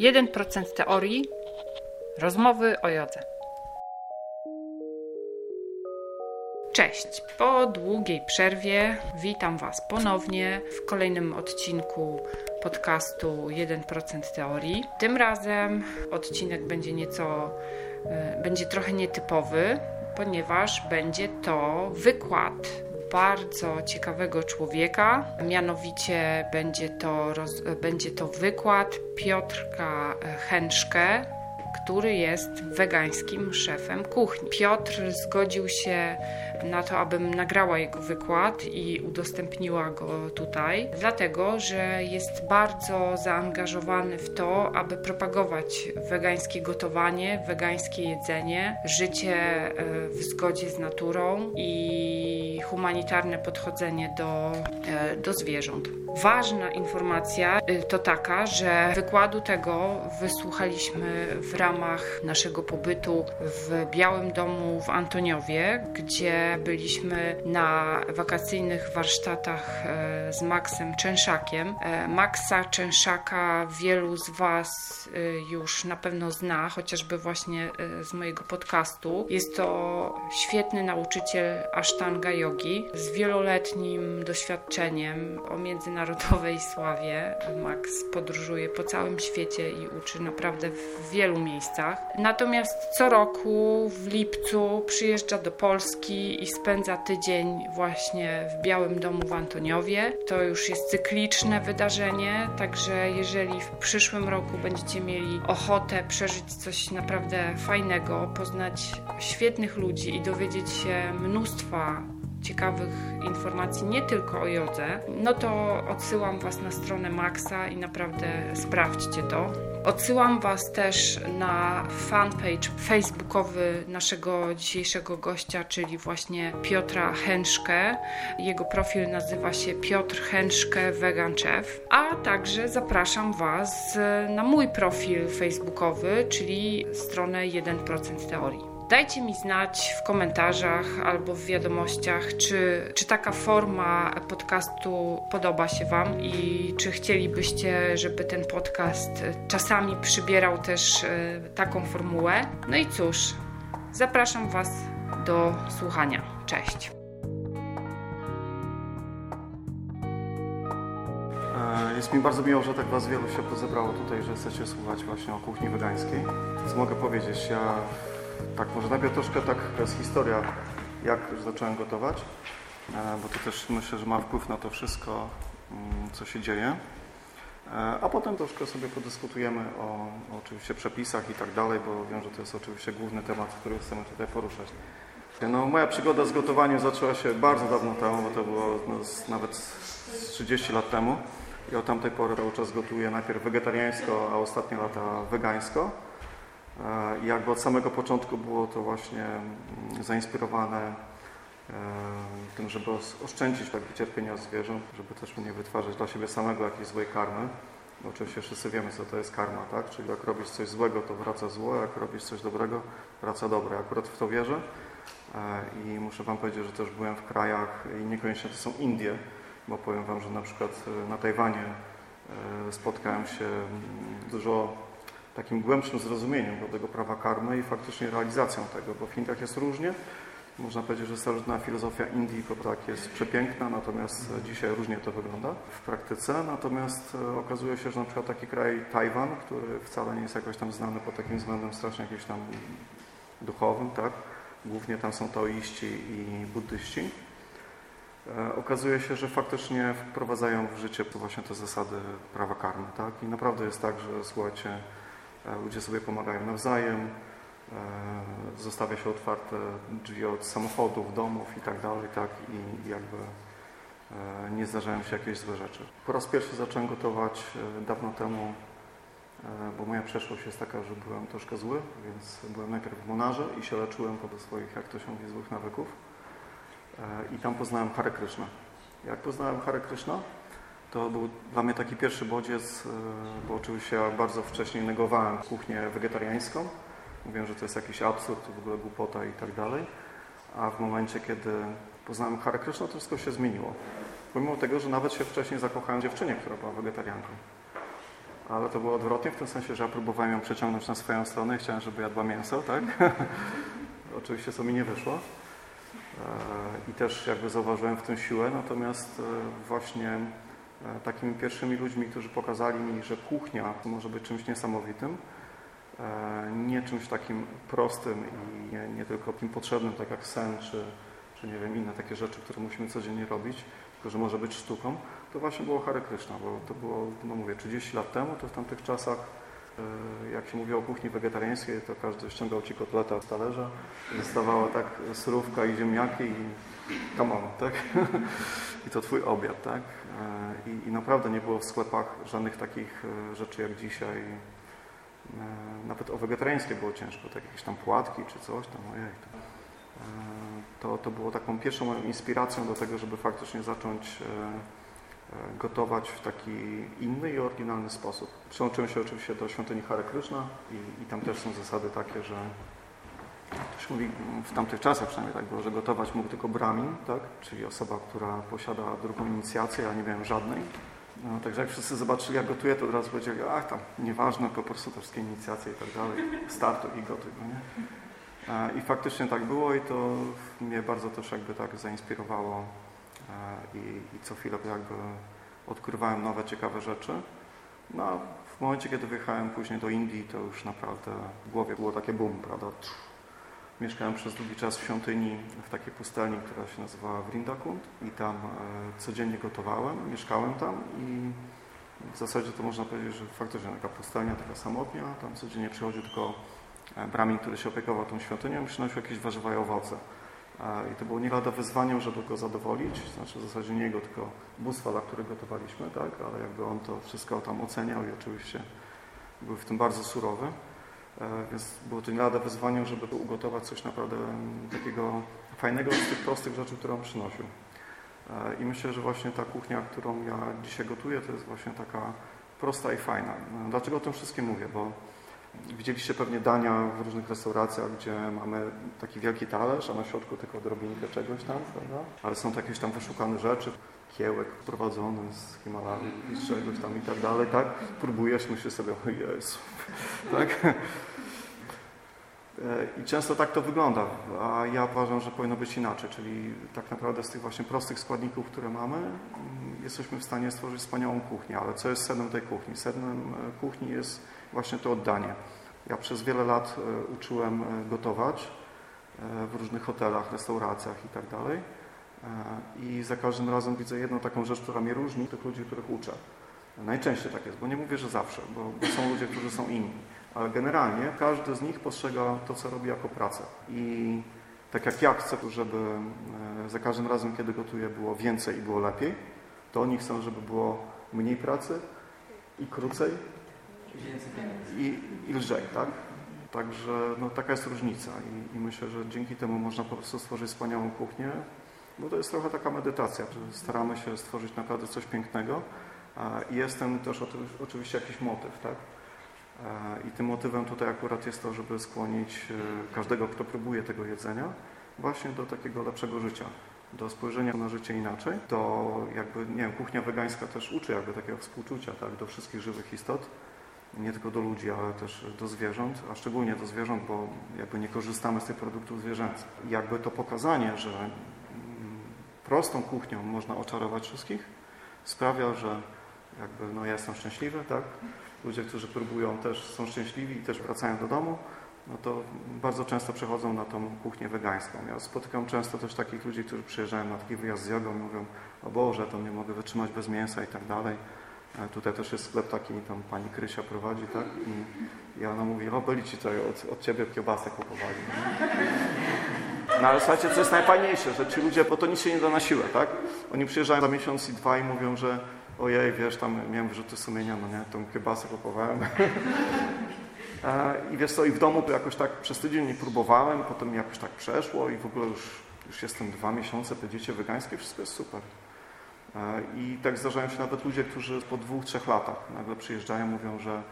1% teorii, rozmowy o jodze. Cześć! Po długiej przerwie witam Was ponownie w kolejnym odcinku podcastu 1% teorii. Tym razem odcinek będzie nieco, e, będzie trochę nietypowy, ponieważ będzie to wykład bardzo ciekawego człowieka. Mianowicie będzie to, roz, będzie to wykład Piotrka Henszke, który jest wegańskim szefem kuchni. Piotr zgodził się na to, abym nagrała jego wykład i udostępniła go tutaj, dlatego że jest bardzo zaangażowany w to, aby propagować wegańskie gotowanie, wegańskie jedzenie, życie e, w zgodzie z naturą i humanitarne podchodzenie do, e, do zwierząt. Ważna informacja e, to taka, że wykładu tego wysłuchaliśmy w ramach naszego pobytu w Białym Domu w Antoniowie, gdzie byliśmy na wakacyjnych warsztatach e, z Maxem Czenszakiem. E, Maxa Czенszaka wielu z Was e, już na pewno zna, chociażby właśnie z mojego podcastu. Jest to świetny nauczyciel Ashtanga Yogi z wieloletnim doświadczeniem o międzynarodowej sławie. Max podróżuje po całym świecie i uczy naprawdę w wielu miejscach. Natomiast co roku w lipcu przyjeżdża do Polski i spędza tydzień właśnie w Białym Domu w Antoniowie. To już jest cykliczne wydarzenie, także jeżeli w przyszłym roku będziecie mieli ochotę przeżyć coś naprawdę fajnego, poznać świetnych ludzi i dowiedzieć się mnóstwa ciekawych informacji nie tylko o jodze, no to odsyłam Was na stronę Maxa i naprawdę sprawdźcie to. Odsyłam Was też na fanpage facebookowy naszego dzisiejszego gościa, czyli właśnie Piotra Henszke. Jego profil nazywa się Piotr Henszke Vegan Chef. A także zapraszam Was na mój profil facebookowy, czyli stronę 1% teorii. Dajcie mi znać w komentarzach albo w wiadomościach, czy, czy taka forma podcastu podoba się Wam i czy chcielibyście, żeby ten podcast czasami przybierał też e, taką formułę. No i cóż, zapraszam Was do słuchania. Cześć. E, jest mi bardzo miło, że tak Was wielu się zebrało tutaj, że chcecie słuchać właśnie o kuchni wegańskiej. Co mogę powiedzieć? Ja tak, może najpierw troszkę tak jest historia, jak zacząłem gotować, e, bo to też myślę, że ma wpływ na to wszystko, mm, co się dzieje. E, a potem troszkę sobie podyskutujemy o, o oczywiście przepisach i tak dalej, bo wiem, że to jest oczywiście główny temat, który chcemy tutaj poruszać. No, moja przygoda z gotowaniem zaczęła się bardzo dawno temu, bo to było no, nawet 30 lat temu. I od tamtej pory cały czas gotuję najpierw wegetariańsko, a ostatnie lata wegańsko. I jakby od samego początku było to właśnie mm, zainspirowane e, tym, żeby oszczędzić tak cierpienia zwierząt, żeby też nie wytwarzać dla siebie samego jakiejś złej karmy. Bo oczywiście wszyscy wiemy, co to jest karma, tak? Czyli jak robisz coś złego, to wraca złe, jak robisz coś dobrego, wraca dobre. Akurat w to wierzę e, i muszę Wam powiedzieć, że też byłem w krajach i niekoniecznie to są Indie, bo powiem Wam, że na przykład e, na Tajwanie spotkałem się mm, dużo takim głębszym zrozumieniem tego prawa karmy i faktycznie realizacją tego, bo w Indiach jest różnie. Można powiedzieć, że starożytna filozofia Indii tak jest przepiękna, natomiast dzisiaj różnie to wygląda w praktyce. Natomiast e, okazuje się, że na przykład taki kraj Tajwan, który wcale nie jest jakoś tam znany pod takim względem strasznie jakimś tam duchowym, tak? Głównie tam są taoiści i buddyści. E, okazuje się, że faktycznie wprowadzają w życie właśnie te zasady prawa karmy, tak? I naprawdę jest tak, że słuchajcie, ludzie sobie pomagają nawzajem, e, zostawia się otwarte drzwi od samochodów, domów i tak dalej, tak, i jakby e, nie zdarzają się jakieś złe rzeczy. Po raz pierwszy zacząłem gotować dawno temu, bo moja przeszłość jest taka, że byłem troszkę zły, więc byłem najpierw w Monarze i się leczyłem pod swoich, jak to się mówi, złych nawyków. I tam poznałem Hare Krishna. Jak poznałem Hare Krishna? To był dla mnie taki pierwszy bodziec, e, bo oczywiście ja bardzo wcześniej negowałem kuchnię wegetariańską. Mówiłem, że to jest jakiś absurd, w ogóle głupota i tak dalej. A w momencie, kiedy poznałem Hare Krishna, to wszystko się zmieniło. Pomimo tego, że nawet się wcześniej zakochałem dziewczynie, która była wegetarianką. ale to było odwrotnie, w tym sensie, że ja próbowałem ją przeciągnąć na swoją stronę i chciałem, żeby jadła mięso, tak? Oczywiście co mi nie wyszło. E, I też jakby zauważyłem w tym siłę, natomiast e, właśnie takimi pierwszymi ludźmi, którzy pokazali mi, że kuchnia może być czymś niesamowitym, nie czymś takim prostym i nie, nie tylko takim potrzebnym, tak jak sen, czy, czy nie wiem, inne takie rzeczy, które musimy codziennie robić, tylko że może być sztuką, to właśnie było Hare Krishna, bo to było, no mówię, 30 lat temu, to w tamtych czasach e, jak się mówi o kuchni wegetariańskiej, to każdy ściągał ci kotleta z talerza, zostawała tak surówka i ziemniaki i come on, tak? I to twój obiad, tak? E, I, I, naprawdę nie było w sklepach żadnych takich e, rzeczy jak dzisiaj. Nawet o wegetariańskie było ciężko, tak jakieś tam płatki czy coś tam, ojej. To to, było taką pierwszą moją inspiracją do tego, żeby faktycznie zacząć e, e, gotować w taki inny i oryginalny sposób. Przyłączyłem się oczywiście do świątyni Hare Krishna i, i tam też są zasady takie, że się mówi w tamtych czasach przynajmniej tak było, że gotować mógł tylko brahmin, tak? czyli osoba, która posiada drugą inicjację, ja nie miałem żadnej. No, także jak wszyscy zobaczyli, jak gotuję, to od razu powiedzieli, ach tam, nieważne, po prostu te wszystkie inicjacje i tak dalej, startuj i gotuj. No nie? I faktycznie tak było i to mnie bardzo też jakby tak zainspirowało i, i co chwilę jakby odkrywałem nowe, ciekawe rzeczy. No, w momencie, kiedy wyjechałem później do Indii, to już naprawdę w głowie było takie boom, prawda? Mieszkałem przez długi czas w świątyni, w takiej pustelni, która się nazywała Vrindakund i tam e, codziennie gotowałem, mieszkałem tam i w zasadzie to można powiedzieć, że faktycznie taka pustelnia, taka samotnia, tam codziennie przychodził tylko E, Bramin, który się opiekował tą świątynią, przynosił jakieś warzywa i owoce. E, I to było nie lada wyzwaniem, żeby go zadowolić, znaczy w zasadzie nie jego, tylko bóstwa, dla których gotowaliśmy, tak? ale jakby on to wszystko tam oceniał i oczywiście był w tym bardzo surowy. E, więc było to nie lada wyzwaniem, żeby ugotować coś naprawdę takiego fajnego z tych prostych rzeczy, które on przynosił. I myślę, że właśnie ta kuchnia, którą ja dzisiaj gotuję, to jest właśnie taka prosta i fajna. Dlaczego o tym wszystkim mówię? Bo Widzieliście pewnie dania w różnych restauracjach, gdzie mamy taki wielki talerz, a na środku tylko odrobinkę czegoś tam, prawda? Ale są to jakieś tam wyszukane rzeczy, kiełek prowadzony z Himalaju, z czegoś tam i tak dalej, tak? Próbujesz, myślisz sobie, o Jezu, tak? I często tak to wygląda, a ja uważam, że powinno być inaczej, czyli tak naprawdę z tych właśnie prostych składników, które mamy, mm, jesteśmy w stanie stworzyć wspaniałą kuchnię, ale co jest sednem tej kuchni? Sednem e, kuchni jest właśnie to oddanie. Ja przez wiele lat e, uczyłem e, gotować w różnych hotelach, restauracjach i tak dalej i za każdym razem widzę jedną taką rzecz, która mnie różni tych ludzi, których uczę. Najczęściej tak jest, bo nie mówię, że zawsze, bo, bo są ludzie, którzy są inni ale generalnie każdy z nich postrzega to, co robi jako pracę. I tak jak ja chcę, żeby e, za każdym razem, kiedy gotuję, było więcej i było lepiej, to oni chcą, żeby było mniej pracy i krócej i, i lżej, tak? Także no, taka jest różnica I, i myślę, że dzięki temu można po prostu stworzyć wspaniałą kuchnię, bo to jest trochę taka medytacja, że staramy się stworzyć naprawdę coś pięknego i jest ten też oczywiście jakiś motyw, tak? I tym motywem tutaj akurat jest to, żeby skłonić e, każdego, kto próbuje tego jedzenia, właśnie do takiego lepszego życia, do spojrzenia na życie inaczej, do jakby, nie wiem, kuchnia wegańska też uczy jakby takiego współczucia, tak, do wszystkich żywych istot, nie tylko do ludzi, ale też do zwierząt, a szczególnie do zwierząt, bo jakby nie korzystamy z tych produktów zwierzęcych. Jakby to pokazanie, że prostą kuchnią można oczarować wszystkich, sprawia, że jakby, no ja jestem szczęśliwy, tak, ludzie, którzy próbują też są szczęśliwi i też wracają do domu, no to bardzo często przechodzą na tą kuchnię wegańską. Ja spotykam często też takich ludzi, którzy przyjeżdżają na taki wyjazd z jogą i mówią, o Boże, to nie mogę wytrzymać bez mięsa i tak dalej. E, tutaj też jest sklep taki, tam pani Krysia prowadzi, tak? I, ona mówi, o byli ci tutaj od, od ciebie kiełbasę kupowali. Ale słuchajcie, co jest najfajniejsze, że ci ludzie, bo to nic się nie da na siłę, tak? Oni przyjeżdżają za miesiąc i dwa i mówią, że ojej, wiesz, tam miałem wyrzuty sumienia, no nie, tą kiełbasę kupowałem. I wiesz co, i w domu to jakoś tak przez tydzień nie próbowałem, potem jakoś tak przeszło i w ogóle już, już jestem dwa miesiące, te dzieci wegańskie, wszystko jest super. I tak zdarzają się nawet ludzie, którzy po dwóch, trzech latach nagle przyjeżdżają, mówią, że,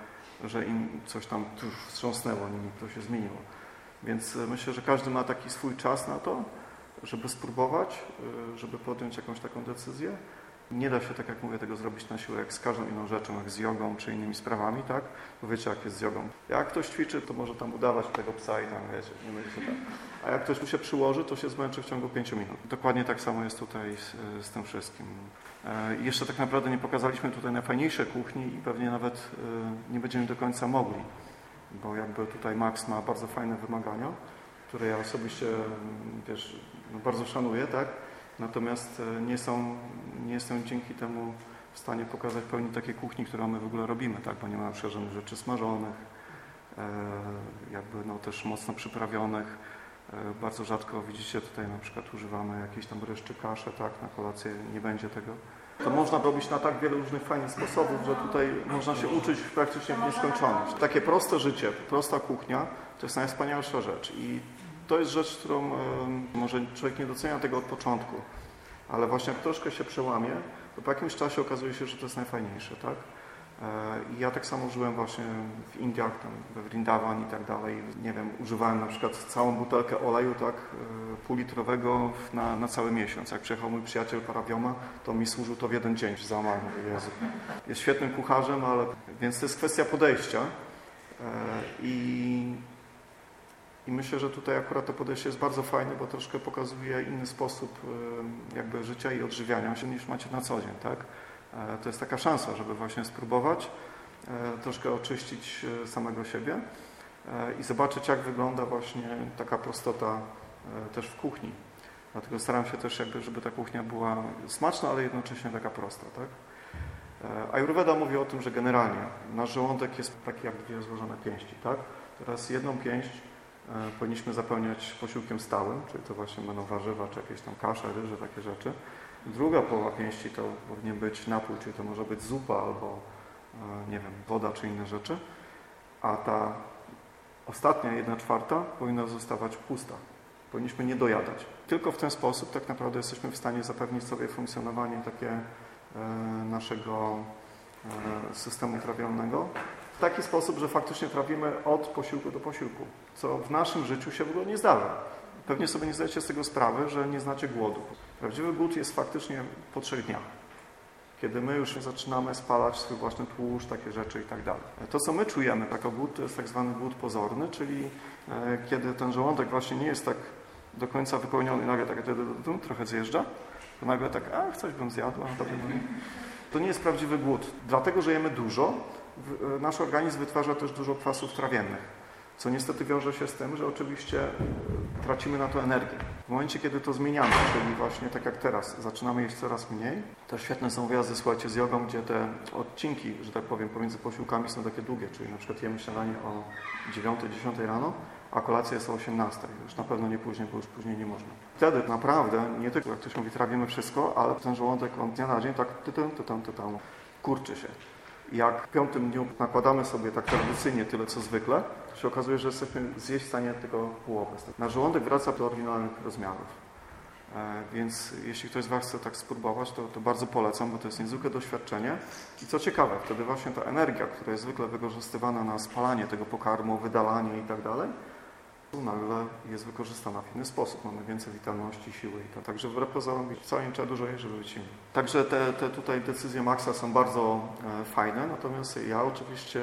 że im coś tam wstrząsnęło, nimi to się zmieniło. Więc myślę, że każdy ma taki swój czas na to, żeby spróbować, żeby podjąć jakąś taką decyzję. Nie da się, tak jak mówię, tego zrobić na siłę jak z każdą inną rzeczą, jak z jogą czy innymi sprawami, tak? Bo wiecie, jak jest z jogą. Jak ktoś ćwiczy, to może tam udawać tego psa i tam, wiecie, nie będzie tak. A jak ktoś mu się przyłoży, to się zmęczy w ciągu pięciu minut. Dokładnie tak samo jest tutaj z, z tym wszystkim. E, jeszcze tak naprawdę nie pokazaliśmy tutaj najfajniejszej kuchni i pewnie nawet e, nie będziemy do końca mogli, bo jakby tutaj Max ma bardzo fajne wymagania, które ja osobiście, wiesz, no bardzo szanuję, tak? Natomiast e, nie, są, nie jestem dzięki temu w stanie pokazać pełni takiej kuchni, którą my w ogóle robimy, tak? bo nie ma na przykład żadnych rzeczy smażonych, e, jakby no też mocno przyprawionych. E, bardzo rzadko widzicie tutaj na przykład używamy jakiejś tam ryż kasze, tak? Na kolację nie będzie tego. To można robić na tak wiele różnych fajnych sposobów, że tutaj można się uczyć praktycznie w nieskończoność. Takie proste życie, prosta kuchnia to jest najwspanialsza rzecz i to jest rzecz, którą może człowiek nie docenia tego od początku, ale właśnie jak troszkę się przełamie, to po jakimś czasie okazuje się, że to jest najfajniejsze, tak? E, I ja tak samo żyłem właśnie w Indiach, tam we Vrindavan i tak dalej. Nie wiem, używałem na przykład całą butelkę oleju, tak, e, półlitrowego na, na cały miesiąc. Jak przyjechał mój przyjaciel Parawioma, to mi służył to w jeden dzień, załamany, Jezu. Jest świetnym kucharzem, ale... Więc to jest kwestia podejścia. E, I i myślę, że tutaj akurat to podejście jest bardzo fajne, bo troszkę pokazuje inny sposób jakby życia i odżywiania się niż macie na co dzień, tak? E, to jest taka szansa, żeby właśnie spróbować, e, troszkę oczyścić e, samego siebie i zobaczyć, jak wygląda właśnie taka prostota też w kuchni. Dlatego staram się też jakby, żeby ta kuchnia była smaczna, ale jednocześnie taka prosta, tak? Ayurveda mówi o tym, że generalnie nasz żołądek jest taki jak dwie złożone pięści, tak? Teraz jedną pięść powinniśmy zapełniać posiłkiem stałym, czyli to właśnie będą warzywa, czy jakieś tam kasze, ryże, takie rzeczy. Druga połowa pięści to powinien być napój, czyli to może być zupa albo, e, nie wiem, woda czy inne rzeczy. A ta ostatnia, jedna czwarta powinna zostawać pusta. Powinniśmy nie dojadać. Tylko w ten sposób tak naprawdę jesteśmy w stanie zapewnić sobie funkcjonowanie takie e, naszego systemu trawiennego w taki sposób, że faktycznie trafimy od posiłku do posiłku, co w naszym życiu się w ogóle nie zdarza. Pewnie sobie nie zdajecie z tego sprawy, że nie znacie głodu. Prawdziwy głód jest faktycznie po trzech dniach, kiedy my już zaczynamy spalać swój własny tłuszcz, takie rzeczy i tak dalej. To, co my czujemy jako głód, to jest tak zwany głód pozorny, czyli e, kiedy ten żołądek właśnie nie jest tak do końca wypełniony, nagle tak trochę zjeżdża, to nagle tak, a coś bym zjadł, a to, nie jest prawdziwy głód. Dlatego, że jemy dużo, E, nasz organizm wytwarza też dużo kwasów trawiennych, co niestety wiąże się z tym, że oczywiście tracimy na to energię. W momencie, kiedy to zmieniamy, czyli właśnie tak jak teraz, zaczynamy jeść coraz mniej, to świetne są wyjazdy, słuchajcie, z jogą, gdzie te odcinki, że tak powiem, pomiędzy posiłkami są takie długie, czyli na przykład jemy śniadanie o 9-10 rano, a kolacja jest o 18. Już na pewno nie później, bo już później nie można. Wtedy naprawdę, nie tylko jak ktoś mówi, trawimy wszystko, ale ten żołądek od dnia na dzień tak tytę, tytę, tytę, kurczy się. Jak w piątym dniu nakładamy sobie tak tradycyjnie tyle, co zwykle, się okazuje, że jesteśmy zjeść w stanie tylko połowę. Nasz żołądek wraca do oryginalnych rozmiarów. E, więc jeśli ktoś z Was chce tak spróbować, to, to bardzo polecam, bo to jest niezwykłe doświadczenie. I co ciekawe, wtedy właśnie ta energia, która jest zwykle wykorzystywana na spalanie tego pokarmu, wydalanie i tak nagle jest wykorzystana w inny sposób. Mamy więcej witalności, siły i tak. Także wbrew pozorom wcale nie trzeba dużo jeść, żeby być silny. Także te, te tutaj decyzje Maxa są bardzo e, fajne, natomiast ja oczywiście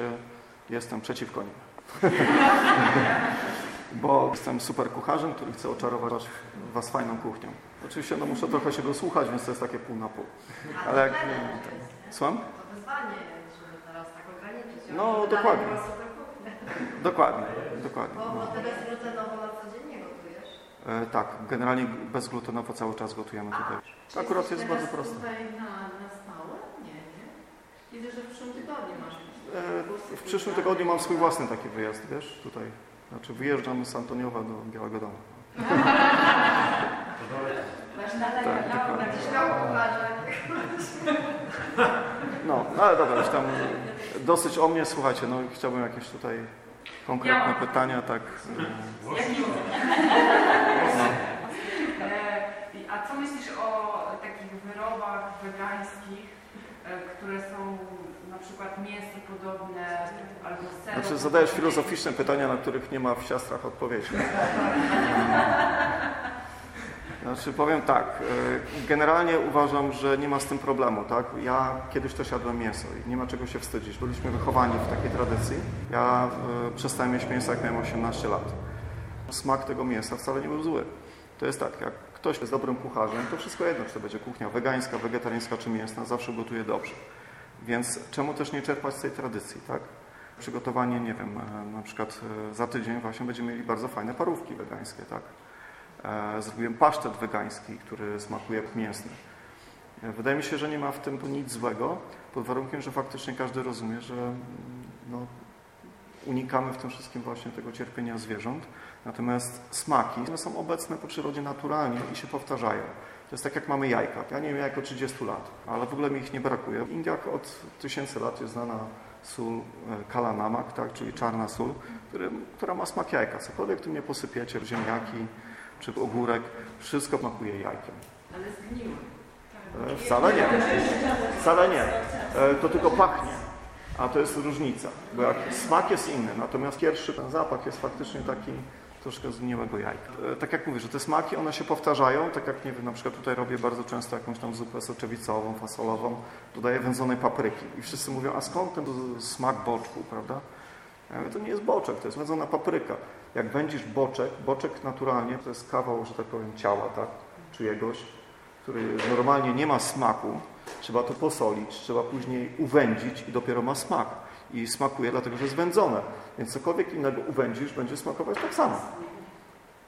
jestem przeciwko nim. Bo jestem super kucharzem, który chce oczarować Was fajną kuchnią. Oczywiście no, muszę trochę się go słuchać, więc to jest takie pół na pół. Ale jak... Słucham? To wyzwanie, żeby teraz tak ograniczyć. No, dokładnie. Dokładnie, dokładnie. Bo, bo ty bezglutenowo na co dzień nie gotujesz? E, tak, generalnie bezglutenowo cały czas gotujemy tutaj. A, Akurat jest bardzo proste. tutaj na, na stałe? Nie, nie. Widzę, że w przyszłym tygodniu masz. E, w przyszłym tygodniu mam swój własny taki wyjazd, wiesz, tutaj. Znaczy wyjeżdżam z Antoniowa do Białego Domu. Masz nadal tak, będziesz miał No, no, ale dobra, już tam dosyć o mnie, słuchajcie, no chciałbym jakieś tutaj konkretne ja. pytania, tak. No. A co myślisz o takich wyrobach wegańskich, e, które są przykład mięso podobne albo ser? Znaczy zadajesz filozoficzne pytania, na których nie ma w siastrach odpowiedzi. Znaczy powiem tak, y, generalnie uważam, że nie ma z tym problemu, tak? Ja kiedyś też jadłem mięso i nie ma czego się wstydzić. Byliśmy wychowani w takiej tradycji. Ja y, przestałem jeść mięso, jak miałem 18 lat. Smak tego mięsa wcale nie był zły. To jest tak, jak ktoś jest dobrym kucharzem, to wszystko jedno, czy to będzie kuchnia wegańska, wegetariańska czy mięsna, zawsze gotuje dobrze. Więc czemu też nie czerpać z tej tradycji, tak? Przygotowanie, nie wiem, e, na przykład e, za tydzień właśnie będziemy mieli bardzo fajne parówki wegańskie, tak? E, zrobiłem pasztet wegański, który smakuje jak mięsny. Wydaje mi się, że nie ma w tym nic złego, pod warunkiem, że faktycznie każdy rozumie, że mm, no, unikamy w tym wszystkim właśnie tego cierpienia zwierząt. Natomiast smaki one są obecne po przyrodzie naturalnie i się powtarzają. To jest tak jak mamy jajka. Ja nie wiem jajko 30 lat, ale w ogóle mi ich nie brakuje. W Indiach od tysięcy lat jest znana sól e, kala namak, tak, czyli czarna sól, który, która ma smak jajka. Cokolwiek tu nie posypiecie, ziemniaki czy ogórek, wszystko smakuje jajkiem. Ale zgniły. E, Wcale nie. Wcale nie. E, To tylko pachnie. A to jest różnica, bo jak smak jest inny, natomiast pierwszy ten zapach jest faktycznie taki troszkę zgniłego jajka. E, Tak jak mówię, że te smaki, one się powtarzają, tak jak nie wiem, na przykład tutaj robię bardzo często jakąś tam zupę soczewicową, fasolową, dodaję wędzonej papryki i wszyscy mówią, a skąd ten smak boczku, prawda? Ja mówię, to nie jest boczek, to jest wędzona papryka. Jak wędzisz boczek, boczek naturalnie to jest kawał, że tak powiem, ciała, tak, czyjegoś, który normalnie nie ma smaku, trzeba to posolić, trzeba później uwędzić i dopiero ma smak. I smakuje dlatego, że jest wędzone. Więc cokolwiek innego uwędzisz, będzie smakować tak samo.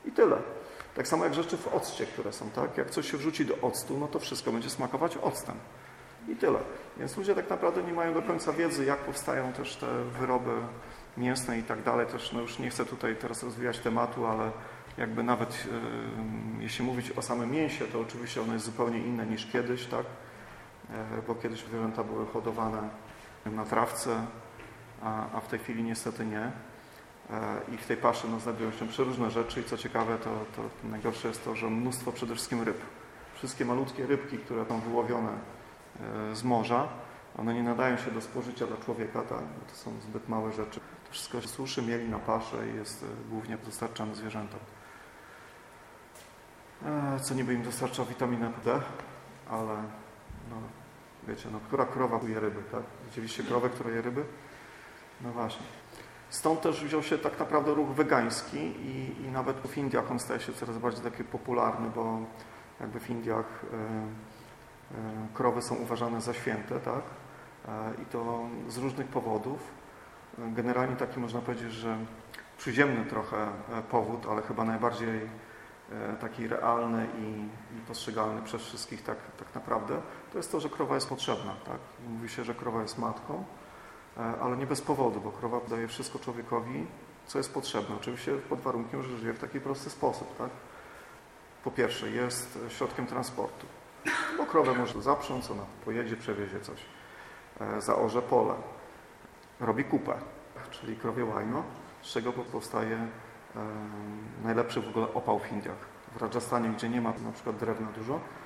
I tyle. Tak samo jak rzeczy w occie, które są, tak? Jak coś się wrzuci do octu, no to wszystko będzie smakować octem. I tyle. Więc ludzie tak naprawdę nie mają do końca wiedzy, jak powstają też te wyroby mięsne i tak dalej. Też no już nie chcę tutaj teraz rozwijać tematu, ale jakby nawet yy, jeśli mówić o samym mięsie, to oczywiście ono jest zupełnie inne niż kiedyś, tak? E, bo kiedyś zwierzęta były hodowane na trawce, a, w tej chwili niestety nie. E, I w tej paszy no, znajdują się przeróżne rzeczy i co ciekawe, to, to najgorsze jest to, że mnóstwo przede wszystkim ryb. Wszystkie malutkie rybki, które są wyłowione e, z morza, one nie nadają się do spożycia dla człowieka, tak? bo to są zbyt małe rzeczy. To wszystko się suszy, mieli na paszę i jest e, głównie dostarczane zwierzętom. Co niby im dostarcza witaminę D, ale no, wiecie, no, która krowa je ryby, tak? Widzieliście krowę, która je ryby? No właśnie. Stąd też wziął się tak naprawdę ruch wegański i, i nawet w Indiach on staje się coraz bardziej taki popularny, bo jakby w Indiach e, e, krowy są uważane za święte, tak? E, I to z różnych powodów. Generalnie taki można powiedzieć, że przyziemny trochę powód, ale chyba najbardziej taki realny i, i postrzegalny przez wszystkich tak, tak naprawdę, to jest to, że krowa jest potrzebna. Tak? Mówi się, że krowa jest matką, ale nie bez powodu, bo krowa daje wszystko człowiekowi, co jest potrzebne. Oczywiście pod warunkiem, że żyje w taki prosty sposób. Tak? Po pierwsze, jest środkiem transportu, bo krowę może zaprząc, ona pojedzie, przewiezie coś, e, zaorze pole, robi kupę, czyli krowie łajno, z czego powstaje e, najlepszy w ogóle opał w Indiach. W Rajasthanie, gdzie nie ma na przykład drewna dużo, e,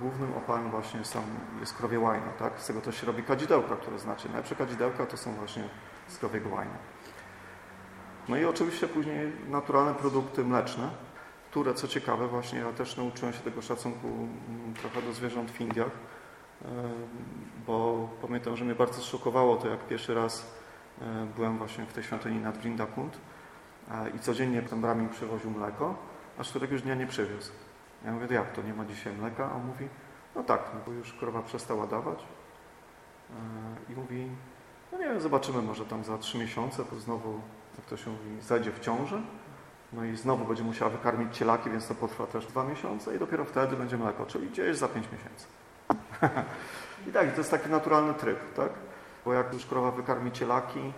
głównym opałem właśnie są, jest krowie łajno. Tak? Z tego też się robi kadzidełka, które znacie. Najlepsze kadzidełka to są właśnie z krowiego łajna. No i oczywiście później naturalne produkty mleczne, które co ciekawe właśnie ja też nauczyłem się tego szacunku mm, trochę do zwierząt w Indiach, e, bo pamiętam, że mnie bardzo szokowało to, jak pierwszy raz e, byłem właśnie w tej świątyni nad Vrindakund e, i codziennie ten brahmin przywoził mleko, aż któregoś dnia nie przywiózł. Ja mówię, jak to, nie ma dzisiaj mleka? A on mówi, no tak, no bo już krowa przestała dawać. E, I mówi, no nie wiem, zobaczymy, może tam za trzy miesiące, to znowu, jak to się mówi, zajdzie w ciążę. No i znowu będzie musiała wykarmić cielaki, więc to potrwa też dwa miesiące i dopiero wtedy będzie mleko, czyli gdzieś za pięć miesięcy. I tak, to jest taki naturalny tryb, tak? Bo jak już krowa wykarmi cielaki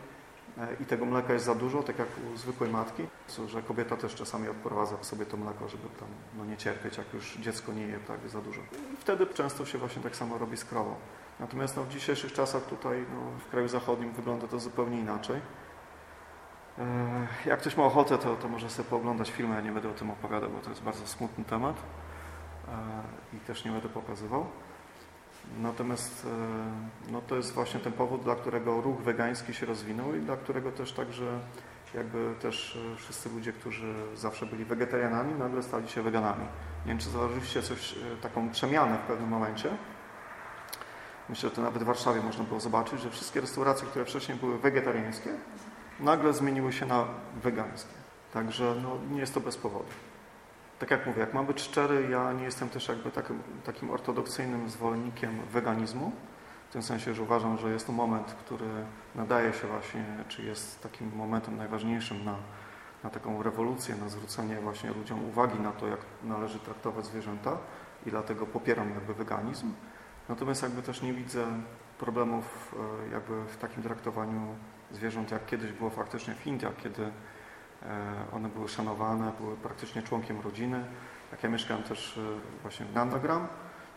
i tego mleka jest za dużo, tak jak u zwykłej matki, że kobieta też czasami odprowadza sobie to mleko, żeby tam no, nie cierpieć, jak już dziecko nie je tak za dużo. I wtedy często się właśnie tak samo robi z krową. Natomiast no, w dzisiejszych czasach tutaj no, w kraju zachodnim wygląda to zupełnie inaczej. E, Jak ktoś ma ochotę, to, to może sobie pooglądać filmy, ja nie będę o tym opowiadał, bo to jest bardzo smutny temat e, i też nie będę pokazywał. Natomiast e, no, to jest właśnie ten powód, dla którego ruch wegański się rozwinął i dla którego też także jakby też e, wszyscy ludzie, którzy zawsze byli wegetarianami, nagle stali się weganami. Nie wiem, czy zauważyliście coś, e, taką przemianę w pewnym momencie. Myślę, że to nawet w Warszawie można było zobaczyć, że wszystkie restauracje, które wcześniej były wegetariańskie, nagle zmieniły się na wegańskie. Także no, nie jest to bez powodu. Tak jak mówię, jak mam być szczery, ja nie jestem też jakby takim, takim ortodoksyjnym zwolennikiem weganizmu. W tym sensie, że uważam, że jest to moment, który nadaje się właśnie, czy jest takim momentem najważniejszym na, na taką rewolucję, na zwrócenie właśnie ludziom uwagi na to, jak należy traktować zwierzęta i dlatego popieram jakby weganizm. Natomiast jakby też nie widzę problemów e, jakby w takim traktowaniu zwierząt, jak kiedyś było faktycznie w Indiach, kiedy one były szanowane, były praktycznie członkiem rodziny. Jak ja mieszkałem też e, właśnie w Nandagram,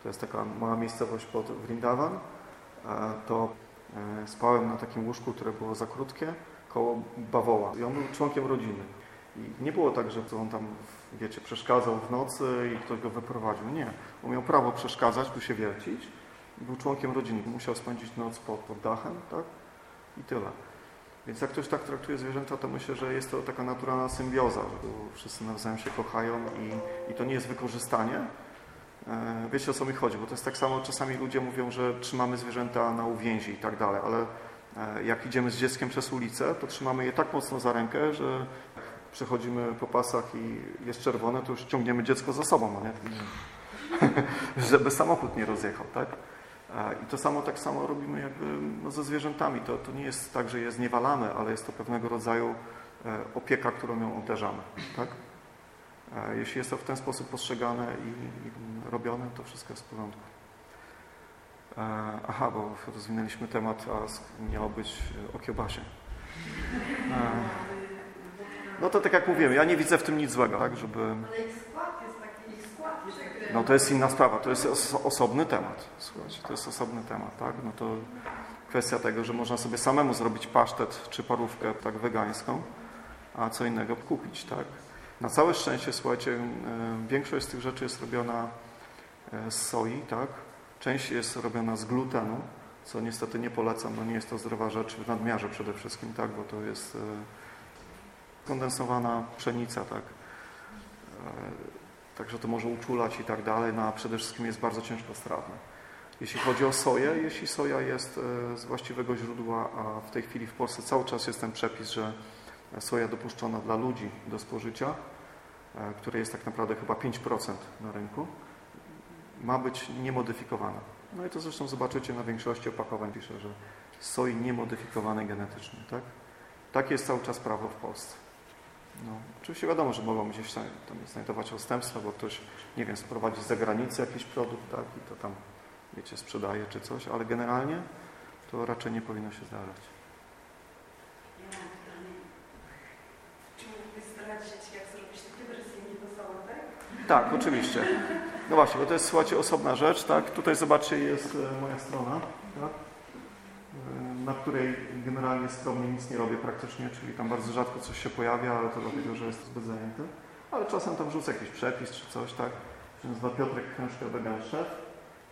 to jest taka mała miejscowość pod Vrindavan, to spałem na takim łóżku, które było za krótkie, koło bawoła. I on był członkiem rodziny. I nie było tak, że on tam, wiecie, przeszkadzał w nocy i ktoś go wyprowadził. Nie. On miał prawo przeszkadzać, tu się wiercić. Był członkiem rodziny. Musiał spędzić noc pod, pod dachem, tak? I tyle. Więc jak ktoś tak traktuje zwierzęta, to myślę, że jest to taka naturalna symbioza, że wszyscy nawzajem się kochają i, i to nie jest wykorzystanie. E, wiecie o co mi chodzi, bo to jest tak samo, czasami ludzie mówią, że trzymamy zwierzęta na uwięzi i tak dalej, ale e, jak idziemy z dzieckiem przez ulicę, to trzymamy je tak mocno za rękę, że przechodzimy po pasach i jest czerwone, to już ciągniemy dziecko za sobą, no nie? żeby samochód nie rozjechał, tak? I to samo tak samo robimy jakby no, ze zwierzętami. To, to nie jest tak, że je zniewalamy, ale jest to pewnego rodzaju e, opieka, którą ją uderzamy, tak? Jeśli jest to w ten sposób postrzegane i, i robione, to wszystko jest w porządku. Aha, bo rozwinęliśmy temat, a miało być o kiełbasie. No to tak jak mówiłem, ja nie widzę w tym nic złego, tak, żeby... Ale jest taki, ich skład jest taki... No to jest inna sprawa, to jest osobny temat, słuchajcie, to jest osobny temat, tak, no to kwestia tego, że można sobie samemu zrobić pasztet czy parówkę tak wegańską, a co innego kupić, tak. Na całe szczęście, słuchajcie, większość z tych rzeczy jest robiona e, z soi, tak, część jest robiona z glutenu, co niestety nie polecam, no nie jest to zdrowa rzecz w nadmiarze przede wszystkim, tak, bo to jest e, kondensowana pszenica, tak. Także to może uczulać i tak dalej, no a przede wszystkim jest bardzo ciężko strawne. Jeśli chodzi o soję, jeśli soja jest e, z właściwego źródła, a w tej chwili w Polsce cały czas jest ten przepis, że soja dopuszczona dla ludzi do spożycia, e, które jest tak naprawdę chyba 5% na rynku, ma być niemodyfikowana. No i to zresztą zobaczycie na większości opakowań, pisze, że soi niemodyfikowanej genetycznie. Tak? Takie jest cały czas prawo w Polsce. No, oczywiście wiadomo, że mogą gdzieś tam znajdować odstępstwa, bo ktoś, nie wiem, sprowadzi z zagranicy jakiś produkt, tak, i to tam, wiecie, sprzedaje czy coś, ale generalnie to raczej nie powinno się zdarzać. Ja mam pytanie. Czy mógłbyś zdradzić, jak zrobić takie dressing do sałatek? Tak, oczywiście. No właśnie, bo to jest, słuchajcie, osobna rzecz, tak? Tutaj zobaczcie, jest e, moja strona, tak? Na której generalnie skromnie nic nie robię praktycznie, czyli tam bardzo rzadko coś się pojawia, ale to dlatego, że jest zbyt zajęty. Ale czasem tam rzucę jakiś przepis czy coś, tak? Się nazywa Piotrek Krężka Vegan Chef.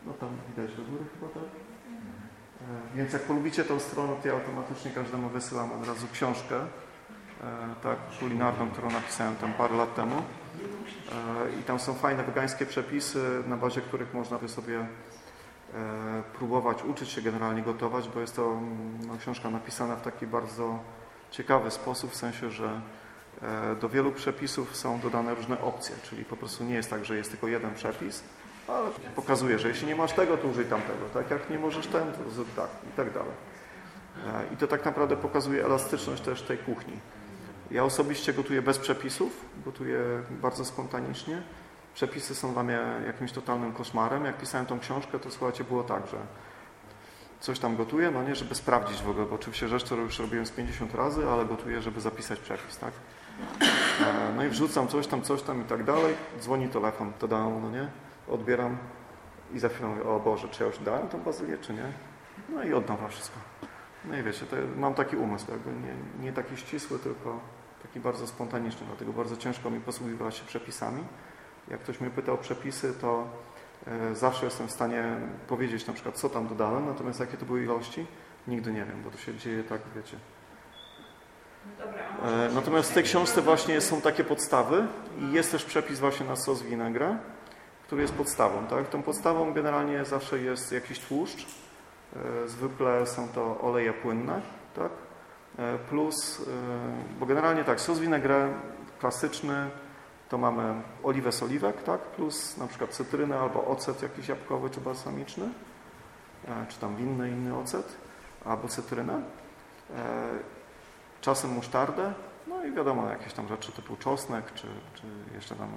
No tam widać do góry chyba, tak? E, więc jak polubicie tą stronę, to ja automatycznie każdemu wysyłam od razu książkę, e, tak, kulinarną, którą napisałem tam parę lat temu. E, I tam są fajne wegańskie przepisy, na bazie których można by sobie próbować uczyć się generalnie gotować, bo jest to mm, no, książka napisana w taki bardzo ciekawy sposób, w sensie, że e, do wielu przepisów są dodane różne opcje, czyli po prostu nie jest tak, że jest tylko jeden przepis, ale pokazuje, że jeśli nie masz tego, to użyj tamtego, tak? Jak nie możesz ten, to zrób tak i tak dalej. E, I to tak naprawdę pokazuje elastyczność też tej kuchni. Ja osobiście gotuję bez przepisów, gotuję bardzo spontanicznie, przepisy są dla mnie jakimś totalnym koszmarem. Jak pisałem tą książkę, to słuchajcie, było tak, że coś tam gotuję, no nie, żeby sprawdzić w ogóle, bo oczywiście rzecz, którą już robiłem z 50 razy, ale gotuję, żeby zapisać przepis, tak? E, no i wrzucam coś tam, coś tam i tak dalej, dzwoni telefon, to dałem, no nie, odbieram i za chwilę mówię, o Boże, czy ja już dałem tą bazylię, czy nie? No i oddam wam wszystko. No i wiecie, mam taki umysł, jakby nie, nie taki ścisły, tylko taki bardzo spontaniczny, dlatego bardzo ciężko mi posługiwać się przepisami, jak ktoś mnie pyta o przepisy, to e, zawsze jestem w stanie powiedzieć na przykład, co tam dodałem, natomiast jakie to były ilości, nigdy nie wiem, bo to się dzieje tak, wiecie. Dobra, E, Natomiast w tej książce właśnie są takie podstawy i jest też przepis właśnie na sos winegra, który jest podstawą. Tak? Tą podstawą generalnie zawsze jest jakiś tłuszcz. E, Zwykle są to oleje płynne, tak? Plus, bo generalnie tak, sos winegra klasyczny to mamy oliwę z oliwek, tak? plus na przykład cytrynę albo ocet jakiś jabłkowy czy balsamiczny, e, czy tam winny inny ocet, albo cytrynę. E, czasem musztardę, no i wiadomo, jakieś tam rzeczy typu czosnek, czy, czy jeszcze tam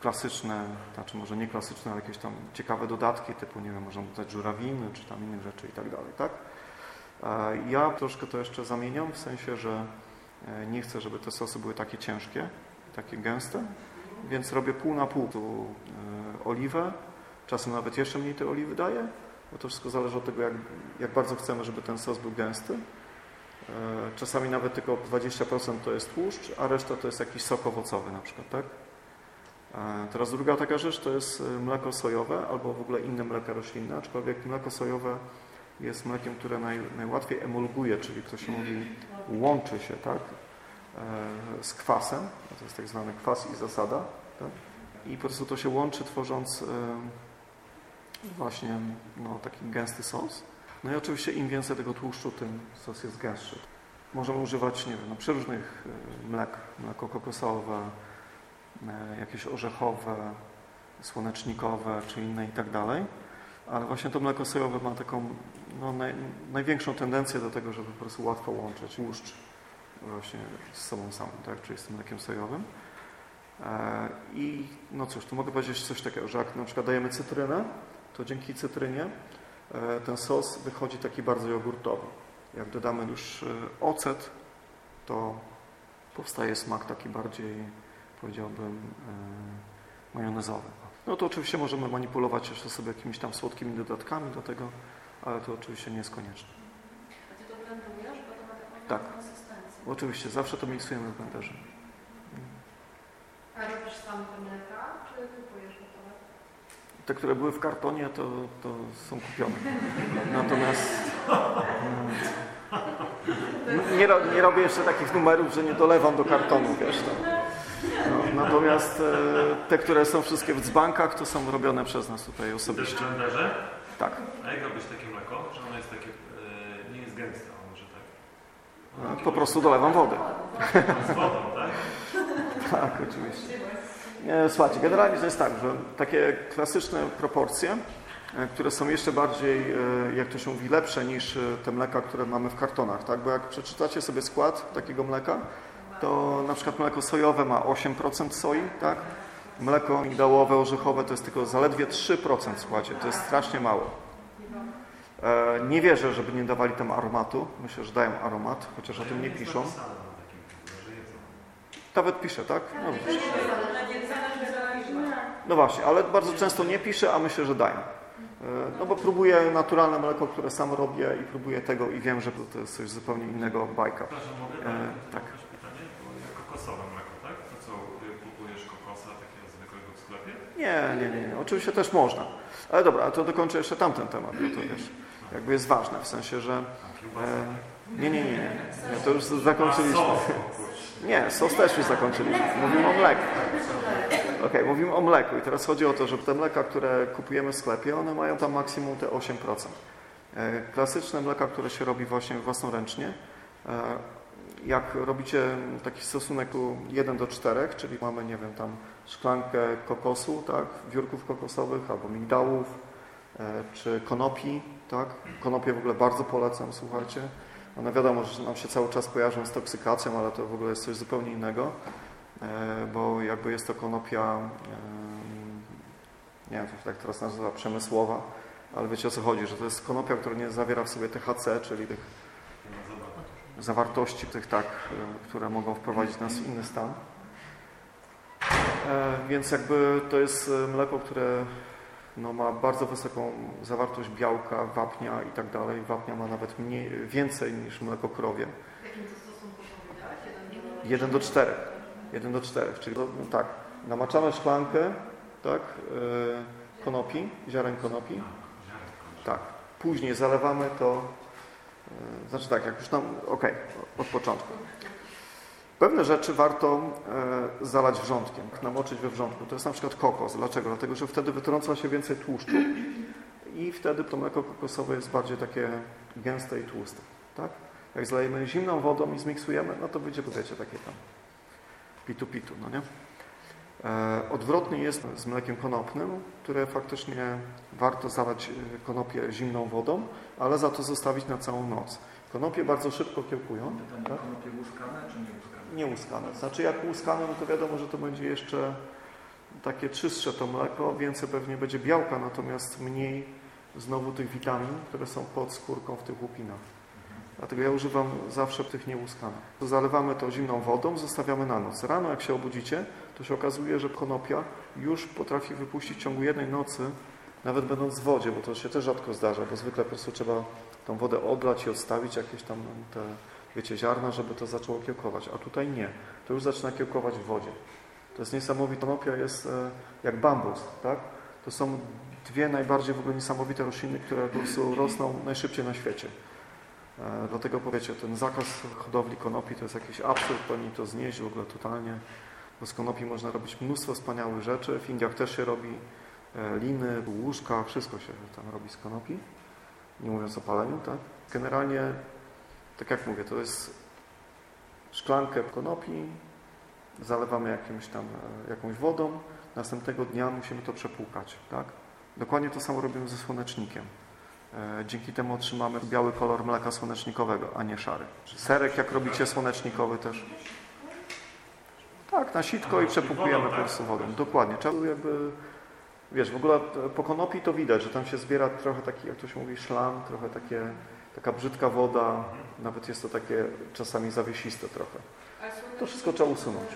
klasyczne, znaczy może nie klasyczne, ale jakieś tam ciekawe dodatki, typu, nie wiem, można dodać żurawiny, czy tam innych rzeczy i tak dalej, tak? E, Ja troszkę to jeszcze zamieniam, w sensie, że nie chcę, żeby te sosy były takie ciężkie, takie gęste, więc robię pół na pół tu e, oliwę, czasem nawet jeszcze mniej tej oliwy daję, bo to wszystko zależy od tego, jak, jak bardzo chcemy, żeby ten sos był gęsty. E, Czasami nawet tylko 20% to jest tłuszcz, a reszta to jest jakiś sok owocowy na przykład, tak? E, Teraz druga taka rzecz to jest mleko sojowe albo w ogóle inne mleka roślinne, aczkolwiek mleko sojowe jest mlekiem, które naj, najłatwiej emulguje, czyli to się mówi łączy się, tak? E, Z kwasem, to jest tak zwany kwas i zasada, tak? I po prostu to się łączy tworząc e, właśnie no, taki gęsty sos. No i oczywiście im więcej tego tłuszczu, tym sos jest gęstszy. Możemy używać, nie wiem, no, przeróżnych e, mlek, mleko kokosowe, jakieś orzechowe, słonecznikowe czy inne i tak dalej. Ale właśnie to mleko sojowe ma taką no, naj, największą tendencję do tego, żeby po prostu łatwo łączyć tłuszcz właśnie z sobą samym, tak? czyli z tym mlekiem sojowym. E, I no cóż, tu mogę powiedzieć coś takiego, że jak na przykład dajemy cytrynę, to dzięki cytrynie e, ten sos wychodzi taki bardzo jogurtowy. Jak dodamy już e, ocet, to powstaje smak taki bardziej, powiedziałbym, majonezowy. No to oczywiście możemy manipulować jeszcze sobie jakimiś tam słodkimi dodatkami do tego, ale to oczywiście nie jest konieczne. A ty to blendujesz, bo to ma taką Tak. Oczywiście, zawsze to miksujemy w blenderze. A robisz sam te mleka, czy kupujesz gotowe? Te, które były w kartonie, to, to są kupione. Natomiast mm, nie, nie robię jeszcze takich numerów, że nie dolewam do kartonu, wiesz. To. No, natomiast e, te, które są wszystkie w dzbankach, to są robione przez nas tutaj Też osobiście. w blenderze? Tak. A jak robić takie mleko? Że ono jest takie, e, nie jest gęste, a może tak? E, Po prostu dolewam wody. Z wodą, tak? Tak, oczywiście. Słuchajcie, generalnie to jest tak, że takie klasyczne proporcje, e, które są jeszcze bardziej, e, jak to się mówi, lepsze niż e, te mleka, które mamy w kartonach, tak? Bo jak przeczytacie sobie skład takiego mleka, to na przykład mleko sojowe ma 8% soi, tak? Mleko migdałowe, orzechowe to jest tylko zaledwie 3% w składzie, to jest strasznie mało. E, Nie wierzę, żeby nie dawali tam aromatu. Myślę, że dają aromat, chociaż o tym nie piszą. Nawet pisze, tak? No, No właśnie, ale bardzo często nie piszę, a myślę, że dają. E, No bo próbuję naturalne mleko, które sam robię i próbuję tego i wiem, że to jest coś zupełnie innego bajka. Przepraszam, mogę? E, tak. Pytanie, kokosowe mleko, tak? To co, y, kupujesz kokosa takiego zwykłego w sklepie? Nie, nie, nie, nie. Oczywiście też można. Ale dobra, to dokończę jeszcze tamten temat, bo to wiesz, jakby jest ważne, w sensie, że... E, nie, nie, nie, nie. to już zakończyliśmy. Nie, sos też już zakończyliśmy. Mówimy o mleku. Okej, mówimy o mleku i teraz chodzi o to, że te mleka, które kupujemy w sklepie, one mają tam maksimum te 8%. E, Klasyczne mleka, które się robi właśnie własnoręcznie, e, jak robicie taki stosunek 1 do 4, czyli mamy, nie wiem, tam szklankę kokosu, tak, wiórków kokosowych albo migdałów, e, czy konopi, tak, konopie w ogóle bardzo polecam, słuchajcie. One wiadomo, że nam się cały czas kojarzą z toksykacją, ale to w ogóle jest coś zupełnie innego, e, bo jakby jest to konopia, nie wiem, się tak teraz nazywa, przemysłowa, ale wiecie o co chodzi, że to jest konopia, która nie zawiera w sobie THC, czyli tych zawartości tych tak, e, które mogą wprowadzić nas w inny stan. E, Więc jakby to jest mleko, które no, ma bardzo wysoką zawartość białka, wapnia i tak dalej. Wapnia ma nawet mniej, więcej niż mleko krowie. W jakim to stosunku powiedziałaś? Jeden do 1 do 4. 1 do 4, czyli no, tak, namaczamy szklankę, tak, e, konopi, ziaren konopi, tak. Później zalewamy to E, Znaczy tak, jak już nam, okej, od początku. Pewne rzeczy warto e, zalać wrzątkiem, namoczyć we wrzątku. To jest na przykład kokos. Dlaczego? Dlatego, że wtedy wytrąca się więcej tłuszczu i wtedy to mleko kokosowe jest bardziej takie gęste i tłuste. Tak? Jak zlejemy zimną wodą i zmiksujemy, no to będzie, wiecie, takie tam pitu-pitu, no nie? E, odwrotnie jest z mlekiem konopnym, które faktycznie warto zalać e, konopie zimną wodą, ale za to zostawić na całą noc. Konopie bardzo szybko kiełkują. Tak? Konopie łuskane czy nie? Nie łuskane. Znaczy jak łuskane, no to wiadomo, że to będzie jeszcze takie czystsze to mleko, więcej pewnie będzie białka, natomiast mniej znowu tych witamin, które są pod skórką w tych łupinach. Dlatego ja używam zawsze tych niełuskanych. Zalewamy to zimną wodą, zostawiamy na noc. Rano jak się obudzicie, to się okazuje, że konopia już potrafi wypuścić w ciągu jednej nocy, nawet będąc w wodzie, bo to się też rzadko zdarza, bo zwykle po prostu trzeba tą wodę odlać i odstawić jakieś tam te, wiecie, ziarna, żeby to zaczęło kiełkować. A tutaj nie. To już zaczyna kiełkować w wodzie. To jest niesamowite. Konopia jest e, jak bambus, tak? To są dwie najbardziej w ogóle niesamowite rośliny, które po prostu rosną najszybciej na świecie. E, Dlatego powiecie, ten zakaz hodowli konopi to jest jakiś absurd, powinni to znieść w ogóle totalnie, bo z konopi można robić mnóstwo wspaniałych rzeczy. W Indiach też się robi e, liny, łóżka, wszystko się tam robi z konopi, nie mówiąc o paleniu, tak? Generalnie, tak jak mówię, to jest szklankę konopi, zalewamy jakimś tam, e, jakąś wodą, następnego dnia musimy to przepłukać, tak? Dokładnie to samo robimy ze słonecznikiem. E, Dzięki temu otrzymamy biały kolor mleka słonecznikowego, a nie szary. Serek, jak robicie słonecznikowy też. Tak, na sitko i przepłukujemy po prostu wodą. Dokładnie. Trzeba jakby, wiesz, w ogóle po konopi to widać, że tam się zbiera trochę taki, jak to się mówi, szlam, trochę takie, taka brzydka woda. Nawet jest to takie czasami zawiesiste trochę. To wszystko trzeba usunąć.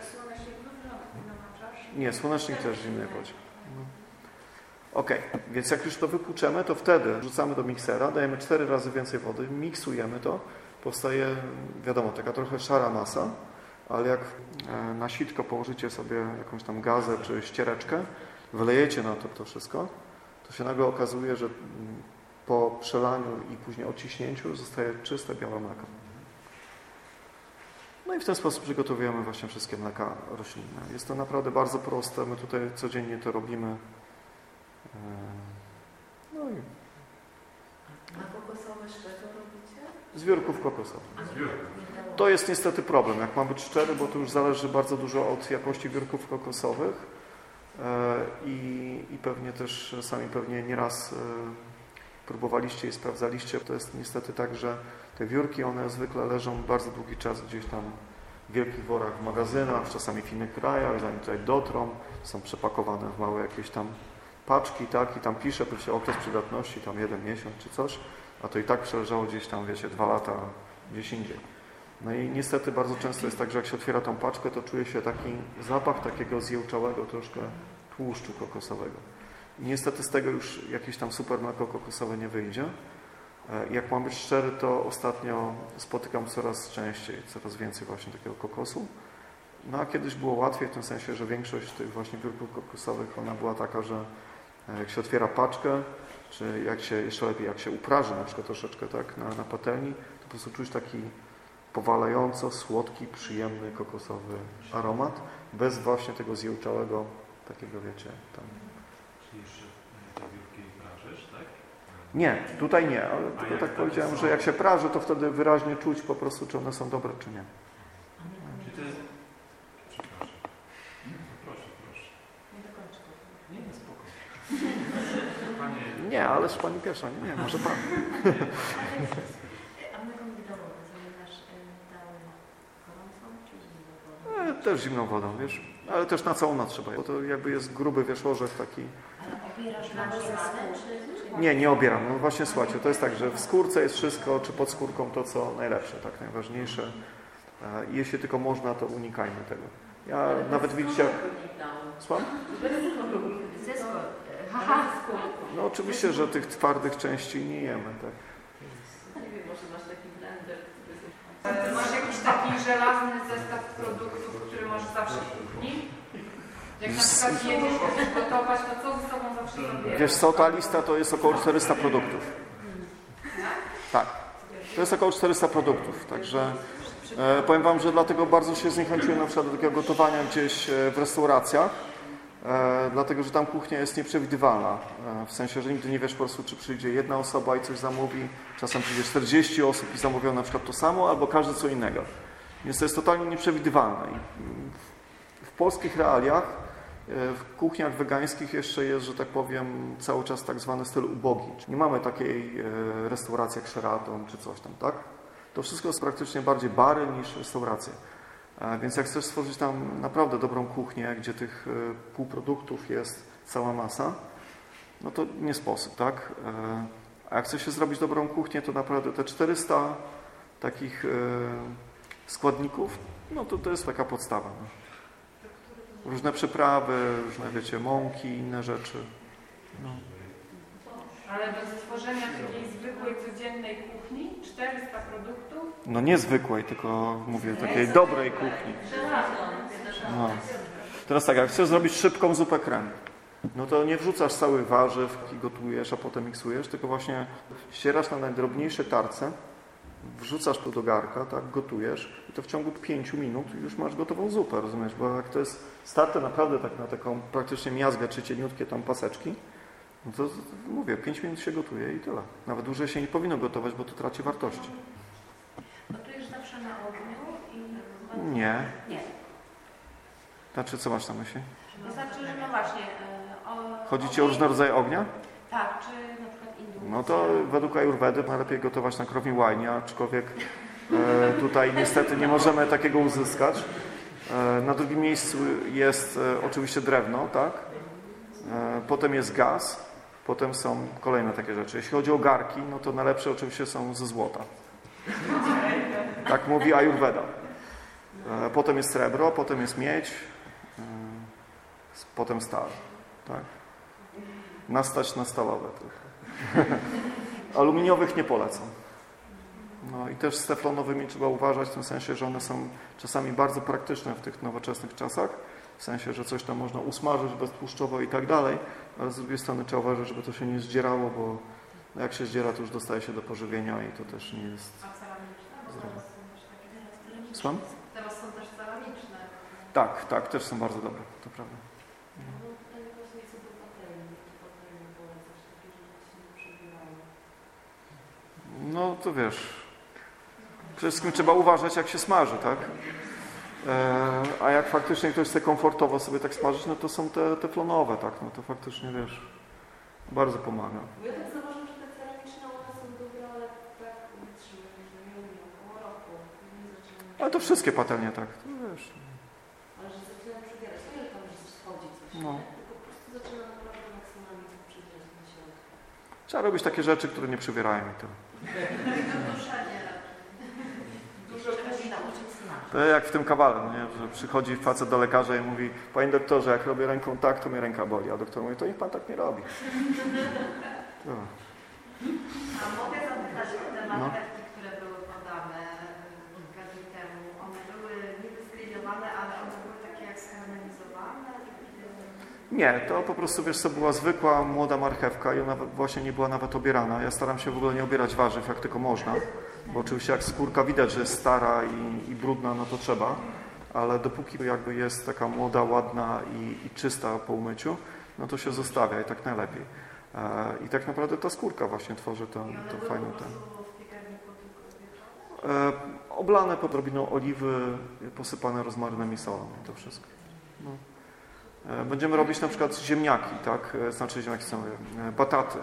Nie, słonecznik też w zimnej wodzie. No. Ok, więc jak już to wypłuczemy, to wtedy wrzucamy do miksera, dajemy cztery razy więcej wody, miksujemy to, powstaje, wiadomo, taka trochę szara masa, ale jak e, na sitko położycie sobie jakąś tam gazę czy ściereczkę, wylejecie na to to wszystko, to się nagle okazuje, że mm, po przelaniu i później odciśnięciu zostaje czyste białe mleko. No i w ten sposób przygotowujemy właśnie wszystkie mleka roślinne. Jest to naprawdę bardzo proste, my tutaj codziennie to robimy. E, No i A kokosowe z czego robicie? z wiórków kokosowych. To jest niestety problem, jak mam być szczery, bo to już zależy bardzo dużo od jakości wiórków kokosowych e, i, i pewnie też sami pewnie nieraz e, próbowaliście i sprawdzaliście. To jest niestety tak, że te wiórki, one zwykle leżą bardzo długi czas gdzieś tam w wielkich worach w magazynach, czasami w innych krajach, zanim tutaj dotrą, są przepakowane w małe jakieś tam paczki, tak, i tam pisze, pisze okres przydatności, tam jeden miesiąc czy coś, a to i tak przeleżało gdzieś tam, wiecie, dwa lata gdzieś indziej. No i niestety bardzo często jest tak, że jak się otwiera tą paczkę, to czuje się taki zapach takiego zjełczałego troszkę tłuszczu kokosowego. Niestety z tego już jakieś tam super mleko kokosowe nie wyjdzie. E, Jak mam być szczery, to ostatnio spotykam coraz częściej, coraz więcej właśnie takiego kokosu. No a kiedyś było łatwiej w tym sensie, że większość tych właśnie wiórków kokosowych, ona była taka, że e, jak się otwiera paczkę, czy jak się, jeszcze lepiej, jak się upraży na przykład troszeczkę tak na, na patelni, to po prostu czuć taki powalająco słodki, przyjemny kokosowy aromat, bez właśnie tego zjełczałego takiego, wiecie, tam. Czyli jeszcze e, te wiórki prażysz, tak? Nie, tutaj nie, ale tylko jak tak powiedziałem, są? że jak się praży, to wtedy wyraźnie czuć po prostu, czy one są dobre, czy nie. Czyli to jest... Przepraszam. Proszę, proszę. Nie dokończę. Nie, nie, spoko. Panie... Nie, ależ pani pierwsza, nie, nie, może pan. A czy wodą? E, też zimną wodą, wiesz, ale też na całą noc trzeba, bo to jakby jest gruby, wiesz, orzech taki. Ale obierasz na rozlane czy, czy Nie, nie obieram. No właśnie, słuchajcie, to jest tak, że w skórce jest wszystko, czy pod skórką to, co najlepsze, tak, najważniejsze. E, I jeśli tylko można, to unikajmy tego. Ja nawet widzicie, jak... Słucham? No oczywiście, że tych twardych części nie jemy, tak. Nie wiem, może masz taki blender, który E, Masz jakiś taki żelazny zestaw produktów, który masz zawsze w kuchni? Jak na przykład jedziesz gotować, to co ze sobą zawsze zabierasz? Wiesz co, ta lista to jest około 400 produktów. Tak. To jest około 400 produktów, także e, powiem Wam, że dlatego bardzo się zniechęciłem na przykład do takiego gotowania gdzieś e, w restauracjach, e, dlatego że tam kuchnia jest nieprzewidywalna, e, w sensie, że nigdy nie wiesz po prostu, czy przyjdzie jedna osoba i coś zamówi, czasem przyjdzie 40 osób i zamówią na przykład to samo, albo każdy co innego. Więc to jest totalnie nieprzewidywalne. I w polskich realiach, w kuchniach wegańskich jeszcze jest, że tak powiem, cały czas tak zwany styl ubogi. Nie mamy takiej e, restauracji jak Sheraton czy coś tam, tak? To wszystko jest praktycznie bardziej bary niż restauracje. E, Więc jak chcesz stworzyć tam naprawdę dobrą kuchnię, gdzie tych e, półproduktów jest cała masa, no to nie sposób, tak? A jak chce się zrobić dobrą kuchnię, to naprawdę te 400 takich składników, no to to jest taka podstawa. Różne przyprawy, różne, wiecie, mąki, inne rzeczy. No. Ale do stworzenia takiej zwykłej, codziennej kuchni 400 produktów. no nie zwykłej, tylko mówię takiej dobrej kuchni. No. Teraz tak, jak chcesz zrobić szybką zupę krem, no to nie wrzucasz całych warzyw i gotujesz, a potem miksujesz, tylko właśnie ścierasz na najdrobniejsze tarce, wrzucasz to do garka, tak, gotujesz i to w ciągu 5 minut już masz gotową zupę, rozumiesz? Bo jak to jest starte naprawdę tak na taką praktycznie miazgę czy cieniutkie tam paseczki, no to mówię, 5 minut się gotuje i tyle. Nawet dłużej się nie powinno gotować, bo to traci wartości. Gotujesz zawsze na ogniu i... Nie. Nie. Znaczy, co masz na myśli? To znaczy, że no właśnie... e, O, Chodzi Ci o różne rodzaje ognia? Tak, czy. No to według Ayurvedy najlepiej gotować na krowim łajnie, aczkolwiek e, tutaj niestety nie możemy takiego uzyskać. E, na drugim miejscu jest e, oczywiście drewno, tak? E, potem jest gaz, potem są kolejne takie rzeczy. Jeśli chodzi o garki, no to najlepsze oczywiście są ze złota. Tak mówi Ayurveda. E, potem jest srebro, potem jest miedź, e, potem stal, tak? Nastać na stalowe trochę. Aluminiowych nie polecam. No i też z teflonowymi trzeba uważać w tym sensie, że one są czasami bardzo praktyczne w tych nowoczesnych czasach. W sensie, że coś tam można usmażyć beztłuszczowo i tak dalej, ale z drugiej strony trzeba uważać, żeby to się nie zdzierało, bo jak się zdziera, to już dostaje się do pożywienia i to też nie jest A. Słucham? Teraz są też ceramiczne. Tak, tak, też są bardzo dobre, to prawda. No to wiesz, przede wszystkim trzeba uważać, jak się smaży, tak? E, a jak faktycznie ktoś chce komfortowo sobie tak smażyć, no to są te teflonowe, tak? No to faktycznie, wiesz, bardzo pomaga. Ja tak zauważam, że te ceramiczne one są dobre, ale tak wytrzymują, że nie umiem, około roku. Ale to wszystkie patelnie tak, to wiesz. Ale że zaczynają przebierać. Nie, że tam że schodzi coś, No. nie? tylko po prostu zaczyna naprawdę maksymalnie to przybierać na środku. Trzeba robić takie rzeczy, które nie przybierają i tyle. To jak w tym kawale, no nie? że przychodzi facet do lekarza i mówi Panie doktorze, jak robię ręką tak, to mnie ręka boli. A doktor mówi, to niech pan tak nie robi. No. A mogę zapytać o te No. marchewki, które były podane kilka dni temu. One były niby zgrillowane, ale one były takie jak skarmelizowane. Nie, to po prostu, wiesz co, była zwykła, młoda marchewka i ona właśnie nie była nawet obierana. Ja staram się w ogóle nie obierać warzyw, jak tylko można, bo oczywiście jak skórka widać, że jest stara i, i brudna, no to trzeba, ale dopóki jakby jest taka młoda, ładna i, i czysta po umyciu, no to się zostawia i tak najlepiej. E, I tak naprawdę ta skórka właśnie tworzy ten. tylko wieczorem. E, oblane podrobiną oliwy, posypane rozmarynem i solą. To wszystko. No. E, będziemy robić na przykład ziemniaki, tak? E, znaczy ziemniaki są bataty.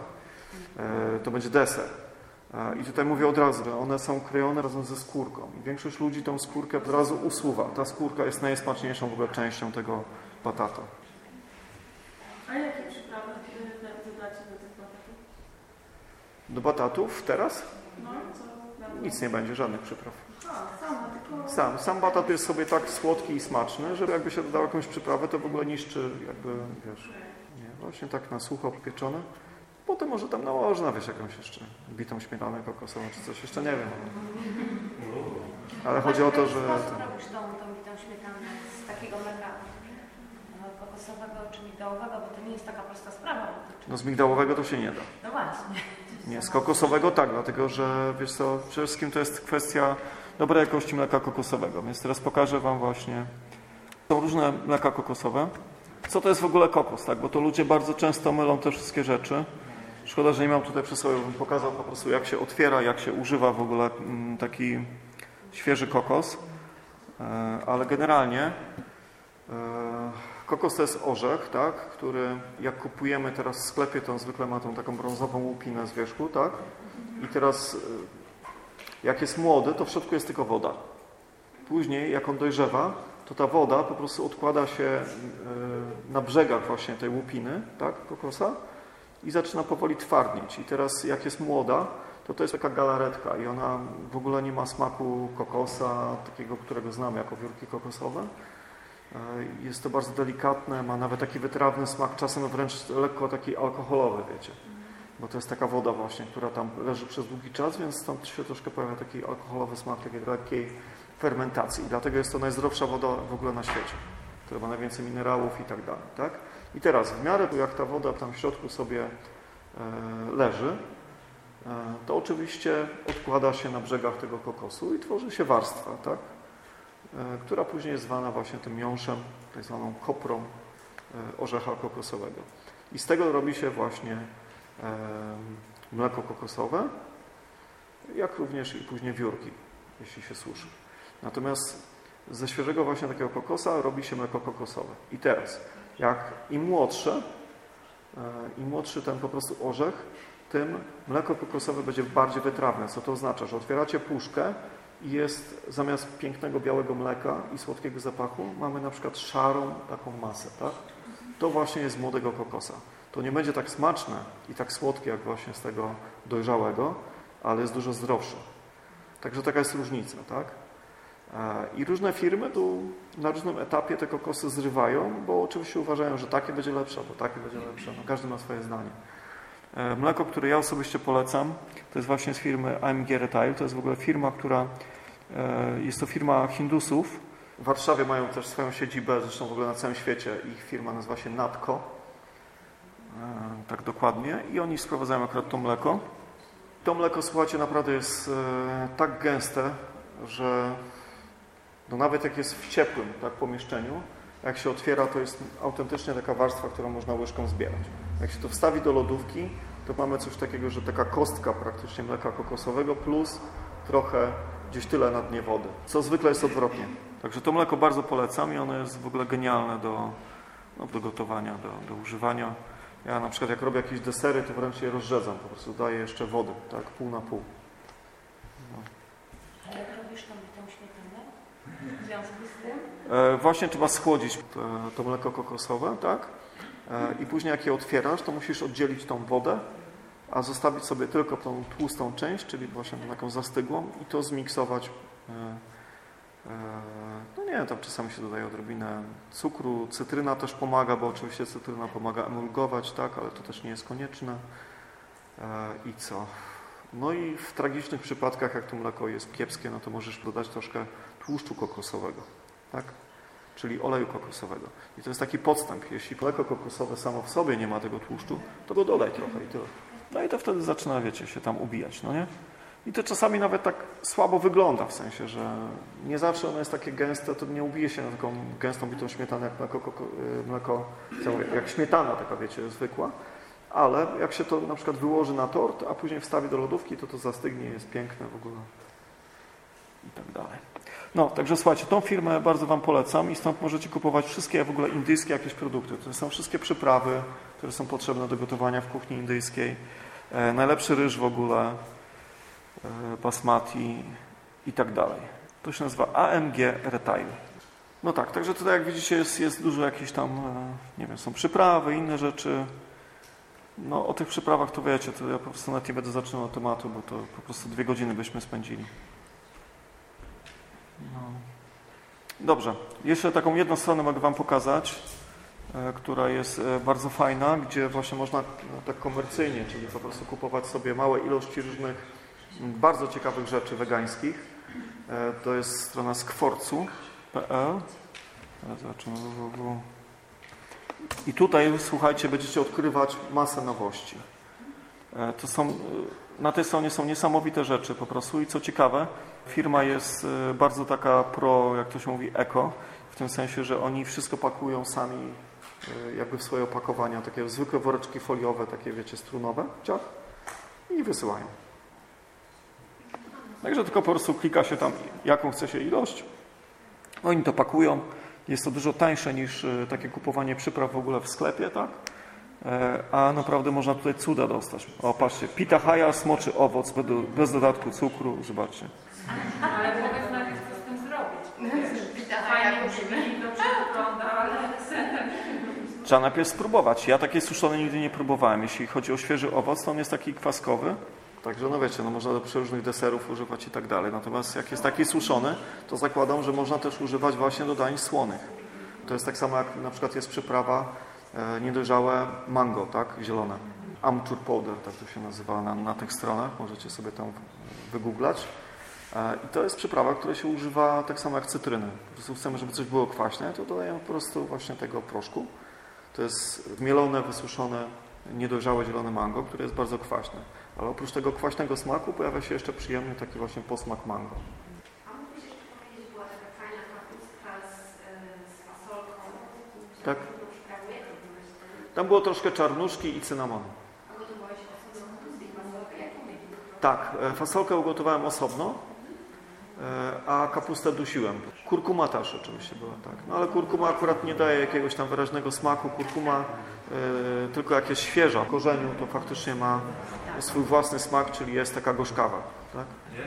E, to będzie deser. I tutaj mówię od razu, że one są krojone razem ze skórką. I większość ludzi tą skórkę od razu usuwa. Ta skórka jest najsmaczniejszą w ogóle częścią tego batata. A jakie przyprawy dodacie do tych batatów? Do batatów teraz No, co? nic nie będzie, żadnych przypraw. Sam, sam batat jest sobie tak słodki i smaczny, że jakby się dodał jakąś przyprawę, to w ogóle niszczy jakby, wiesz, nie, właśnie tak na sucho pieczone. Potem może tam nałożna, wiesz, jakąś jeszcze bitą śmietanę kokosową czy coś, jeszcze nie wiem. Ale chodzi o to, że... Robisz tą, tą bitą śmietanę z takiego mleka e, kokosowego czy migdałowego, bo to nie jest taka prosta sprawa. No z migdałowego to się nie da. No właśnie. Nie, z kokosowego tak, dlatego że wiesz co, przede wszystkim to jest kwestia dobrej jakości mleka kokosowego, więc teraz pokażę Wam właśnie. Są różne mleka kokosowe. Co to jest w ogóle kokos, tak? Bo to ludzie bardzo często mylą te wszystkie rzeczy. Szkoda, że nie mam tutaj przy sobie, bym pokazał po prostu jak się otwiera, jak się używa w ogóle mm, taki świeży kokos. E, Ale generalnie e, kokos to jest orzech, tak? który jak kupujemy teraz w sklepie, to on zwykle ma tą taką brązową łupinę z wierzchu, tak? I teraz e, jak jest młody, to w środku jest tylko woda. Później, jak on dojrzewa, to ta woda po prostu odkłada się e, na brzegach właśnie tej łupiny, tak, kokosa i zaczyna powoli twardnieć. I teraz, jak jest młoda, to to jest taka galaretka i ona w ogóle nie ma smaku kokosa, takiego, którego znamy jako wiórki kokosowe. E, Jest to bardzo delikatne, ma nawet taki wytrawny smak, czasem wręcz lekko taki alkoholowy, wiecie. Bo to jest taka woda właśnie, która tam leży przez długi czas, więc stąd się troszkę pojawia taki alkoholowy smak, takiej lekkiej fermentacji. I dlatego jest to najzdrowsza woda w ogóle na świecie, która ma najwięcej minerałów i tak dalej. Tak? I teraz w miarę jak ta woda tam w środku sobie e, leży, e, to oczywiście odkłada się na brzegach tego kokosu i tworzy się warstwa, tak? e, która później jest zwana właśnie tym miąższem, tak zwaną koprą orzecha kokosowego. I z tego robi się właśnie mleko kokosowe, jak również i później wiórki, jeśli się suszy. Natomiast ze świeżego właśnie takiego kokosa robi się mleko kokosowe. I teraz, jak im młodsze, e, im młodszy ten po prostu orzech, tym mleko kokosowe będzie bardziej wytrawne. Co to oznacza? Że otwieracie puszkę i jest zamiast pięknego białego mleka i słodkiego zapachu, mamy na przykład szarą taką masę, tak? To właśnie jest młodego kokosa. To nie będzie tak smaczne i tak słodkie jak właśnie z tego dojrzałego, ale jest dużo zdrowsze. Także taka jest różnica, tak? E, I różne firmy tu na różnym etapie te kokosy zrywają, bo oczywiście uważają, że takie będzie lepsze, bo takie będzie lepsze. No, każdy ma swoje zdanie. E, Mleko, które ja osobiście polecam, to jest właśnie z firmy AMG Retail. To jest w ogóle firma, która e, jest to firma Hindusów. W Warszawie mają też swoją siedzibę, zresztą w ogóle na całym świecie. Ich firma nazywa się Natco. E, Tak dokładnie. I oni sprowadzają akurat to mleko. To mleko, słuchajcie, naprawdę jest e, tak gęste, że no nawet jak jest w ciepłym tak, pomieszczeniu, jak się otwiera, to jest autentycznie taka warstwa, którą można łyżką zbierać. Jak się to wstawi do lodówki, to mamy coś takiego, że taka kostka praktycznie mleka kokosowego plus trochę gdzieś tyle na dnie wody, co zwykle jest odwrotnie. Także to mleko bardzo polecam i ono jest w ogóle genialne do, no, do gotowania, do, do używania. Ja na przykład jak robię jakieś desery, to wręcz je rozrzedzam, po prostu daję jeszcze wody, tak, pół na pół. A jak robisz tam tą śmietanę? W związku z tym? E, Właśnie trzeba schłodzić to, to mleko kokosowe, tak? E, I później jak je otwierasz, to musisz oddzielić tą wodę, a zostawić sobie tylko tą tłustą część, czyli właśnie tą taką zastygłą i to zmiksować. E, No nie, tam czasami się dodaje odrobinę cukru, cytryna też pomaga, bo oczywiście cytryna pomaga emulgować, tak? Ale to też nie jest konieczne. E, I co? No i w tragicznych przypadkach, jak to mleko jest kiepskie, no to możesz dodać troszkę tłuszczu kokosowego, tak? czyli oleju kokosowego. I to jest taki podstęp. Jeśli mleko kokosowe samo w sobie nie ma tego tłuszczu, to go dodaj trochę i tyle. No i to wtedy zaczyna, wiecie, się tam ubijać, no nie? I to czasami nawet tak słabo wygląda, w sensie, że nie zawsze ono jest takie gęste, to nie ubije się na taką gęstą bitą śmietanę jak mleko, koko, y, mleko jak śmietana taka, wiecie, zwykła. Ale jak się to na przykład wyłoży na tort, a później wstawi do lodówki, to to zastygnie, jest piękne w ogóle i tak dalej. No, także słuchajcie, tą firmę bardzo Wam polecam i stąd możecie kupować wszystkie w ogóle indyjskie jakieś produkty. To są wszystkie przyprawy, które są potrzebne do gotowania w kuchni indyjskiej. E, najlepszy ryż w ogóle, basmati i tak dalej. To się nazywa AMG Retail. No tak, także tutaj jak widzicie jest, jest dużo jakichś tam, e, nie wiem, są przyprawy, inne rzeczy. No o tych przyprawach to wiecie, to ja po prostu nawet nie będę zaczynał od tematu, bo to po prostu dwie godziny byśmy spędzili. No. Dobrze, jeszcze taką jedną stronę mogę Wam pokazać, e, która jest e, bardzo fajna, gdzie właśnie można tak komercyjnie, czyli po prostu kupować sobie małe ilości różnych bardzo ciekawych rzeczy wegańskich. E, To jest strona skworcu.pl. Www. I tutaj, słuchajcie, będziecie odkrywać masę nowości. E, To są, e, na tej stronie są niesamowite rzeczy po prostu i co ciekawe, firma jest e, bardzo taka pro, jak to się mówi, eko, w tym sensie, że oni wszystko pakują sami e, jakby w swoje opakowania, takie zwykłe woreczki foliowe, takie wiecie, strunowe, ciach, i wysyłają. Także tylko po prostu klika się tam, jaką chce się ilość, oni to pakują, jest to dużo tańsze niż e, takie kupowanie przypraw w ogóle w sklepie, tak? E, A naprawdę można tutaj cuda dostać. O, patrzcie, pitahaya, smoczy owoc, bez do- bez dodatku cukru, zobaczcie. Ale powiedz najpierw, co z tym zrobić. Pitahaya Fajnie brzmi, dobrze wygląda, ale... Trzeba najpierw spróbować. Ja takiej suszonej nigdy nie próbowałem. Jeśli chodzi o świeży owoc, to on jest taki kwaskowy. Także no wiecie, no można do przeróżnych deserów używać i tak dalej. Natomiast jak jest taki suszony, to zakładam, że można też używać właśnie do dań słonych. To jest tak samo jak na przykład jest przyprawa e, niedojrzałe mango, tak, zielone. Amchur powder, tak to się nazywa na, na tych stronach. Możecie sobie tam wygooglać. E, I to jest przyprawa, która się używa tak samo jak cytryny. Po prostu chcemy, żeby coś było kwaśne, to dodajemy po prostu właśnie tego proszku. To jest mielone, wysuszone, niedojrzałe zielone mango, które jest bardzo kwaśne. Ale oprócz tego kwaśnego smaku pojawia się jeszcze przyjemny taki właśnie posmak mango. A mógłbyś jeszcze powiedzieć, była taka fajna kapustka z, e. Tak. Tam było troszkę czarnuszki i cynamonu. A gotowałeś osobno kapustę i fasolkę? Jaką mieli? Tak, e, fasolkę ugotowałem osobno, e, a kapustę dusiłem. Kurkuma też oczywiście była, tak. No ale kurkuma akurat nie daje jakiegoś tam wyraźnego smaku. Kurkuma tylko jak jest świeża w korzeniu, to faktycznie ma swój własny smak, czyli jest taka gorzkawa. Tak? Nie?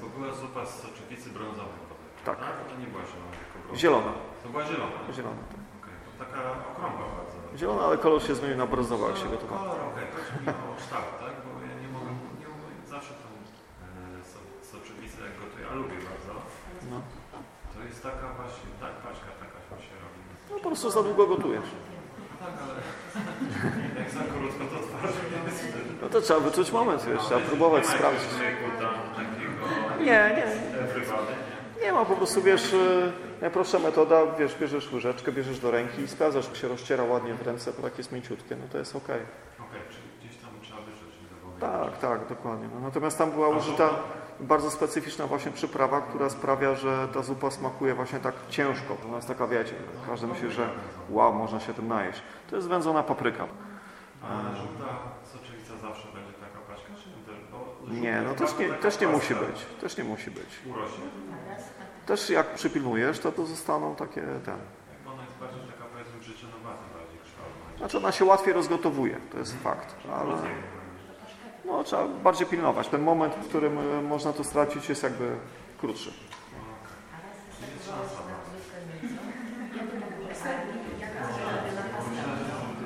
Bo była zupa z soczewicy brązowej. bodajże, Tak. To nie była zielona, brązowa. Zielona. To była zielona. Zielona, tak. To taka okrągła bardzo. Zielona, ale kolor się zmienił na brązowy, jak się No, gotowało. Kolor, okej, chodzi mi o kształt, tak? Bo ja nie mogę, nie mogę zawsze tą e, so, soczewicę jak gotuję, a lubię bardzo. No. To jest taka właśnie, tak, paczka taka się robi. no po prostu za długo gotujesz. Tak, ale jak za krótko to wtedy. No to trzeba wyczuć moment, wiesz, trzeba próbować, sprawdzić. Nie, nie, everybody, nie? Ma, po prostu wiesz, y, najprostsza metoda, wiesz, bierzesz łyżeczkę, bierzesz do ręki i sprawdzasz, czy się rozciera ładnie w ręce, bo jak jest mięciutkie, no to jest ok. Okej, czyli gdzieś tam trzeba wody. Tak, tak, dokładnie. No, natomiast tam była użyta bardzo specyficzna właśnie przyprawa, która sprawia, że ta zupa smakuje właśnie tak ciężko. Ona jest taka, wiecie, każdy myśli, że wow, można się tym najeść. To jest wędzona papryka. A żółta soczewica zawsze będzie taka paczka, czy nie? też? Nie, no też nie, też nie musi być. Też nie musi być. Urośnie. Też jak przypilnujesz, to, to zostaną takie ten. Jak ona jest bardziej taka powiedzmy życzenowata, bardziej kształtna. Znaczy ona się łatwiej rozgotowuje, to jest fakt, ale no, trzeba bardziej pilnować. Ten moment, w którym e, można to stracić jest jakby krótszy.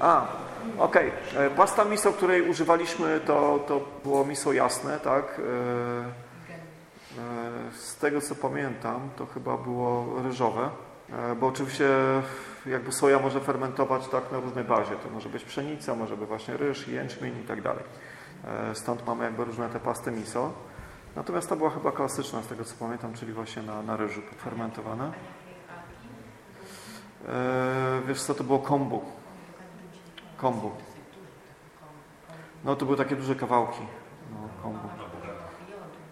A, okej. E, Pasta miso, której używaliśmy, to, to było miso jasne, tak? E, e, Z tego co pamiętam, to chyba było ryżowe, bo oczywiście jakby soja może fermentować tak na różnej bazie. To może być pszenica, może być właśnie ryż, jęczmień i tak dalej. Stąd mamy jakby różne te pasty miso. Natomiast ta była chyba klasyczna, z tego co pamiętam, czyli właśnie na, na ryżu fermentowane. E, Wiesz co, to było kombu. Kombu. No to były takie duże kawałki. No, kombu.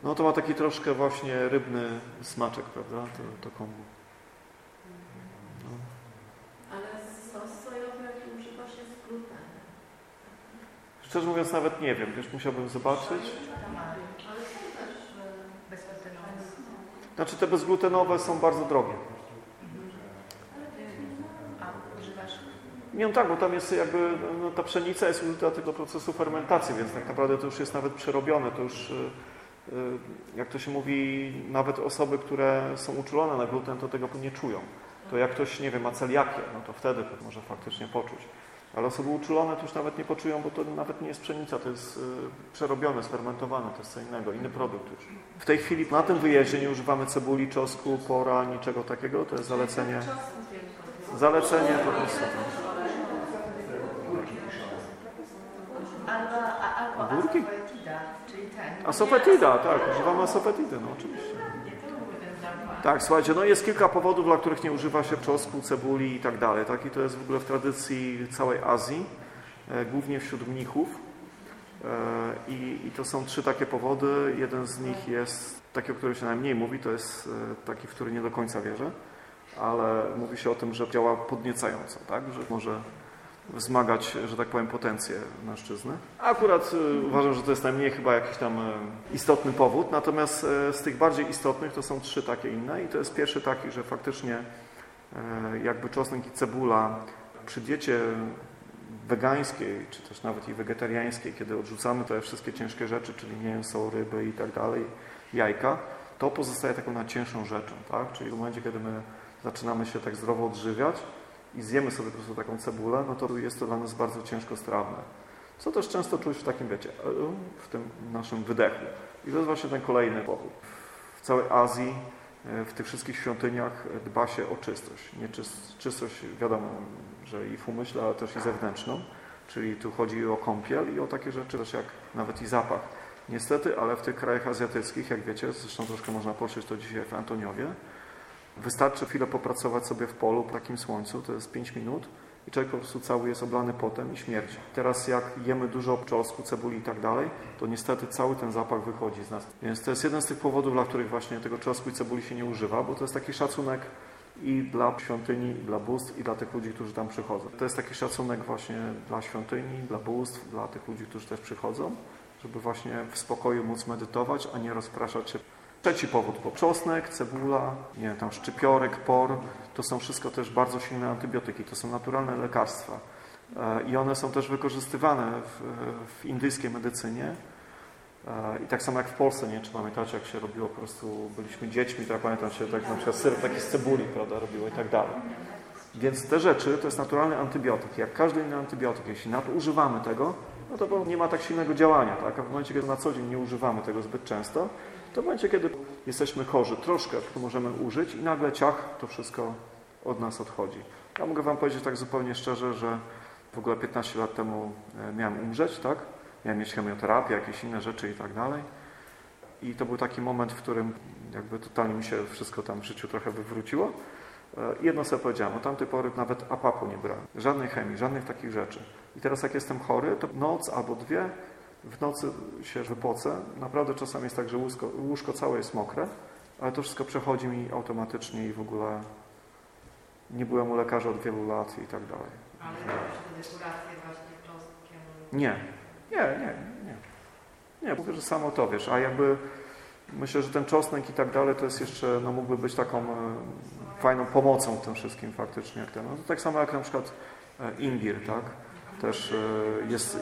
No to ma taki troszkę właśnie rybny smaczek, prawda? To, to kombu. Ale sos sojowy, jaki używasz, jest z glutenem. Szczerze mówiąc nawet nie wiem, wiesz, musiałbym zobaczyć. Ale są też e, bezglutenowe. Znaczy te bezglutenowe są bardzo drogie. A używasz Nie no tak, bo tam jest jakby, no, ta pszenica jest użyta tego procesu fermentacji, więc tak naprawdę to już jest nawet przerobione, to już, y, y, jak to się mówi, nawet osoby, które są uczulone na gluten, to tego nie czują. To jak ktoś, nie wiem, ma celiakię, no to wtedy to może faktycznie poczuć. Ale osoby uczulone to już nawet nie poczują, bo to nawet nie jest pszenica, to jest y, przerobione, sfermentowane, to jest co innego, inny produkt już. W tej chwili na tym wyjeździe nie używamy cebuli, czosnku, pora, niczego takiego, to jest zalecenie, zalecenie po prostu. Albo, a, albo Ogórki? asafetida, czyli ten. Asofetida, tak, używamy asofetidy, no oczywiście. Tak, słuchajcie, no jest kilka powodów, dla których nie używa się czosnku, cebuli i tak dalej, tak, i to jest w ogóle w tradycji całej Azji, e, głównie wśród mnichów. E, I, I to są trzy takie powody. Jeden z nich jest taki, o którym się najmniej mówi, to jest e, taki, w który nie do końca wierzę, ale mówi się o tym, że działa podniecająco, tak? że może wzmagać, że tak powiem, potencję mężczyzny. Akurat e, uważam, że to jest najmniej chyba jakiś tam e, istotny powód, natomiast e, z tych bardziej istotnych to są trzy takie inne i to jest pierwszy taki, że faktycznie jakby czosnek i cebula przy diecie wegańskiej, czy też nawet i wegetariańskiej, kiedy odrzucamy te wszystkie ciężkie rzeczy, czyli mięso, ryby i tak dalej, jajka, to pozostaje taką najcięższą rzeczą, tak? Czyli w momencie, kiedy my zaczynamy się tak zdrowo odżywiać i zjemy sobie po prostu taką cebulę, no to jest to dla nas bardzo ciężko strawne. Co też często czuć w takim, wiecie, w tym naszym wydechu. I to jest właśnie ten kolejny powód. W całej Azji, e, w tych wszystkich świątyniach dba się o czystość. Nie czyst, czystość, wiadomo, że i w umyśle, ale też i zewnętrzną. Czyli tu chodzi o kąpiel i o takie rzeczy też jak nawet i zapach. Niestety, ale w tych krajach azjatyckich, jak wiecie, zresztą troszkę można poczuć to dzisiaj w Antoniowie, wystarczy chwilę popracować sobie w polu w takim słońcu, to jest 5 minut i człowiek po prostu cały jest oblany potem i śmierci. Teraz jak jemy dużo czosnku, cebuli i tak dalej, to niestety cały ten zapach wychodzi z nas. Więc to jest jeden z tych powodów, dla których właśnie tego czosnku i cebuli się nie używa, bo to jest taki szacunek i dla świątyni, i dla bóstw, i dla tych ludzi, którzy tam przychodzą. To jest taki szacunek właśnie dla świątyni, dla bóstw, dla tych ludzi, którzy też przychodzą, żeby właśnie w spokoju móc medytować, a nie rozpraszać się. Trzeci powód, bo czosnek, cebula, nie wiem, tam szczypiorek, por, to są wszystko też bardzo silne antybiotyki, to są naturalne lekarstwa. E, I one są też wykorzystywane w, w indyjskiej medycynie. E, I tak samo jak w Polsce, nie czy pamiętacie, jak się robiło po prostu, byliśmy dziećmi, tak pamiętam się, tak na przykład syrop taki z cebuli, prawda, robiło i tak dalej. Więc te rzeczy to jest naturalny antybiotyk. Jak każdy inny antybiotyk, jeśli nadużywamy tego, no to nie ma tak silnego działania, tak? A w momencie, kiedy na co dzień nie używamy tego zbyt często, to w momencie, kiedy jesteśmy chorzy, troszkę możemy użyć i nagle ciach, to wszystko od nas odchodzi. Ja mogę Wam powiedzieć tak zupełnie szczerze, że w ogóle 15 lat temu e, miałem umrzeć, tak? Miałem mieć chemioterapię, jakieś inne rzeczy i tak dalej. I to był taki moment, w którym jakby totalnie mi się wszystko tam w życiu trochę wywróciło. E, jedno sobie powiedziałem, od tamtej pory nawet apapu nie brałem. Żadnej chemii, żadnych takich rzeczy. I teraz jak jestem chory, to noc albo dwie w nocy się wypocę. Naprawdę czasami jest tak, że łóżko, łóżko całe jest mokre, ale to wszystko przechodzi mi automatycznie i w ogóle nie byłem u lekarza od wielu lat i tak dalej. Ale właśnie czosnkiem? Nie, nie, nie, nie. Nie, mówię, że samo to wiesz, a jakby myślę, że ten czosnek i tak dalej to jest jeszcze, no mógłby być taką e, fajną pomocą tym wszystkim faktycznie. Jak ten, no, to tak samo jak na przykład e, imbir, tak? Też e, jest,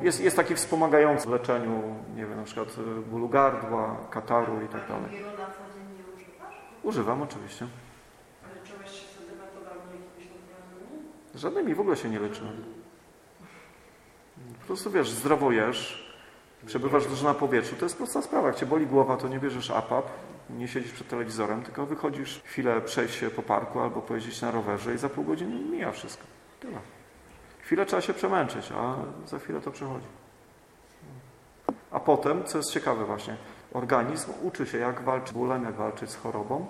jest, jest taki wspomagający w leczeniu, nie wiem, na przykład e, bólu gardła, kataru i tak dalej. Wielu na co dzień nie używasz? Używam oczywiście. Leczyłeś się z metodami jakimiś? Żadnymi w ogóle się nie leczyłem. Po prostu wiesz, zdrowo jesz, przebywasz dużo na powietrzu. To jest prosta sprawa. Jak cię boli głowa, to nie bierzesz APAP, nie siedzisz przed telewizorem, tylko wychodzisz chwilę przejść się po parku albo pojeździć na rowerze i za pół godziny mija wszystko. Tyle. Chwilę trzeba się przemęczyć, a za chwilę to przechodzi. A potem, co jest ciekawe właśnie, organizm uczy się, jak walczyć z bólem, jak walczyć z chorobą,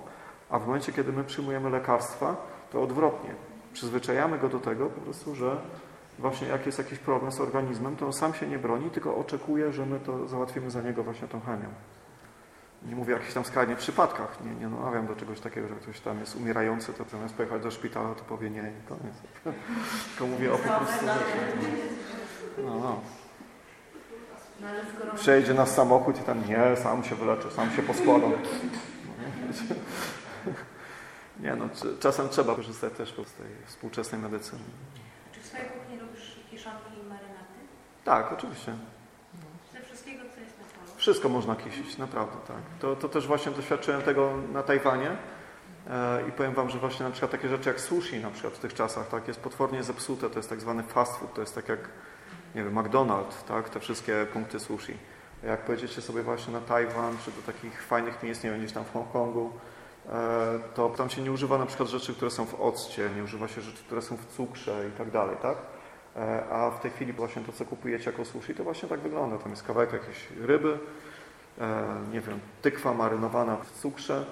a w momencie, kiedy my przyjmujemy lekarstwa, to odwrotnie. Przyzwyczajamy go do tego po prostu, że właśnie jak jest jakiś problem z organizmem, to on sam się nie broni, tylko oczekuje, że my to załatwimy za niego właśnie tą chemią. Nie mówię o jakichś tam skrajnych przypadkach, nie, nie namawiam do czegoś takiego, że ktoś tam jest umierający, to zamiast pojechać do szpitala, to powie nie i koniec. Tylko mówię o po prostu No, no. No ale skoro Przejdzie na samochód i tam nie, sam się wyleczę, sam się poskładam. Nie no, czasem trzeba korzystać też z tej współczesnej medycyny. Czy w swojej kuchni robisz kiszonki i marynaty? Tak, oczywiście. Ze wszystkiego, co jest na polu? Wszystko można kisić, naprawdę tak. To, to też właśnie doświadczyłem tego na Tajwanie e, i powiem Wam, że właśnie na przykład takie rzeczy jak sushi na przykład w tych czasach tak, jest potwornie zepsute, to jest tak zwany fast food, to jest tak jak nie wiem, McDonald's, tak, te wszystkie punkty sushi. Jak pojedziecie sobie właśnie na Tajwan, czy do takich fajnych miejsc, nie wiem, gdzieś tam w Hongkongu, e, to tam się nie używa na przykład rzeczy, które są w occie, nie używa się rzeczy, które są w cukrze i tak dalej, tak? E, A w tej chwili właśnie to, co kupujecie jako sushi, to właśnie tak wygląda. Tam jest kawałek jakiejś ryby, e, nie wiem, tykwa marynowana w cukrze,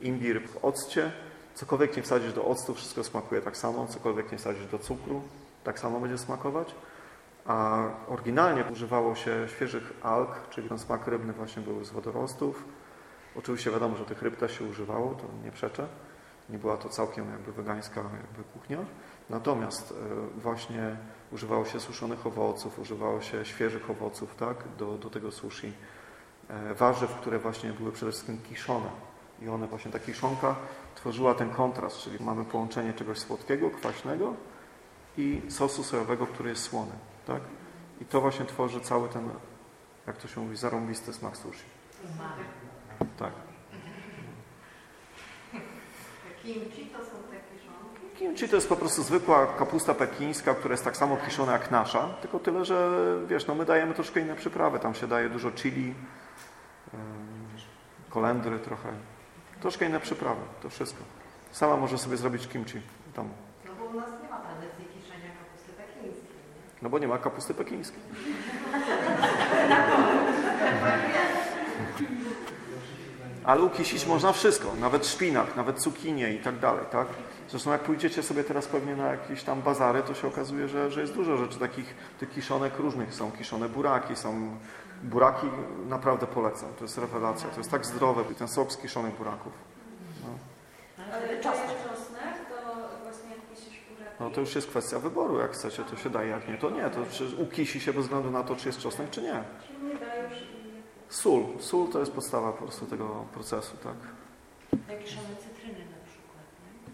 imbir w occie. Cokolwiek nie wsadzisz do octu, wszystko smakuje tak samo. Cokolwiek nie wsadzisz do cukru, tak samo będzie smakować. A oryginalnie używało się świeżych alg, czyli ten smak rybny właśnie był z wodorostów. Oczywiście wiadomo, że tych ryb też się używało, to nie przeczę. Nie była to całkiem jakby wegańska jakby kuchnia. Natomiast e, właśnie używało się suszonych owoców, używało się świeżych owoców tak, do, do tego sushi. E, Warzyw, które właśnie były przede wszystkim kiszone. I one właśnie, ta kiszonka tworzyła ten kontrast, czyli mamy połączenie czegoś słodkiego, kwaśnego i sosu sojowego, który jest słony. Tak? I to właśnie tworzy cały ten, jak to się mówi, zarąbisty smak sushi. Tak. Kimchi to są te kiszonki. Kimchi to jest po prostu zwykła kapusta pekińska, która jest tak samo kiszona jak nasza, tylko tyle, że wiesz, no my dajemy troszkę inne przyprawy. Tam się daje dużo chili, kolendry trochę. Troszkę inne przyprawy, to wszystko. Sama może sobie zrobić kimchi w domu. No bo u nas nie ma tradycji kiszenia kapusty pekińskiej. Nie? No bo nie ma kapusty pekińskiej. Ale ukisić można wszystko, nawet szpinak, nawet cukinie i tak dalej, tak? Zresztą jak pójdziecie sobie teraz pewnie na jakieś tam bazary, to się okazuje, że, że jest dużo rzeczy takich tych kiszonek różnych. Są kiszone buraki, są buraki, naprawdę polecam, to jest rewelacja, to jest tak zdrowe, ten sok z kiszonych buraków. No. Ale czosnek, to właśnie jak pisisz buraki. no to już jest kwestia wyboru, jak chcecie, to się daje, jak nie, to nie. To ukisi się bez względu na to, czy jest czosnek, czy nie. Czyli nie dajesz i... Sól. Sól to jest podstawa po prostu tego procesu, tak? Jak kiszone cytryny na przykład, nie?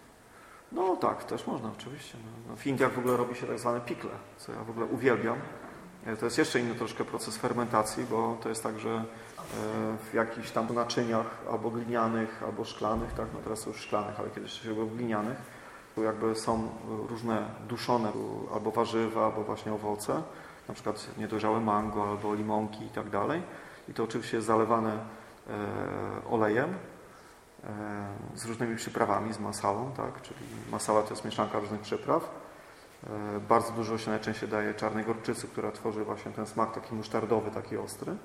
No tak, też można oczywiście. No, no, w Indiach w ogóle robi się tak zwane pikle, co ja w ogóle uwielbiam. E, To jest jeszcze inny troszkę proces fermentacji, bo to jest tak, że e, w jakichś tam naczyniach albo glinianych, albo szklanych, tak, no teraz już szklanych, ale kiedyś się było glinianych, jakby są różne duszone albo warzywa, albo właśnie owoce, na przykład niedojrzałe mango albo limonki i tak dalej. I to oczywiście jest zalewane e, olejem e, z różnymi przyprawami, z masalą, tak? czyli masala to jest mieszanka różnych przypraw. E, Bardzo dużo się najczęściej daje czarnej gorczycy, która tworzy właśnie ten smak taki musztardowy, taki ostry.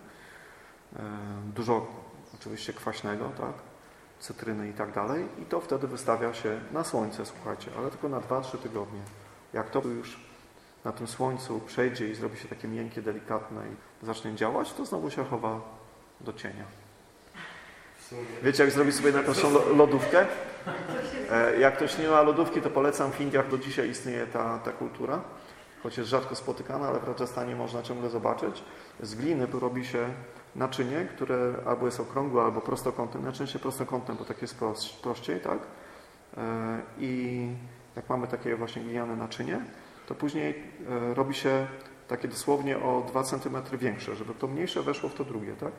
Dużo oczywiście kwaśnego, tak? cytryny i tak dalej. I to wtedy wystawia się na słońce, słuchajcie, ale tylko na 2-3 tygodnie. Jak to już na tym słońcu przejdzie i zrobi się takie miękkie, delikatne zacznie działać, to znowu się chowa do cienia. Wiecie, jak zrobić sobie najprostszą lo- lodówkę? E, Jak ktoś nie ma lodówki, to polecam. W Indiach do dzisiaj istnieje ta, ta kultura, choć jest rzadko spotykana, ale w Rajasthanie można ciągle zobaczyć. Z gliny robi się naczynie, które albo jest okrągłe, albo prostokątne. Najczęściej prostokątne, bo tak jest prościej, tak? E, I jak mamy takie właśnie gliniane naczynie, to później e, robi się takie dosłownie o 2 cm większe, żeby to mniejsze weszło w to drugie, tak?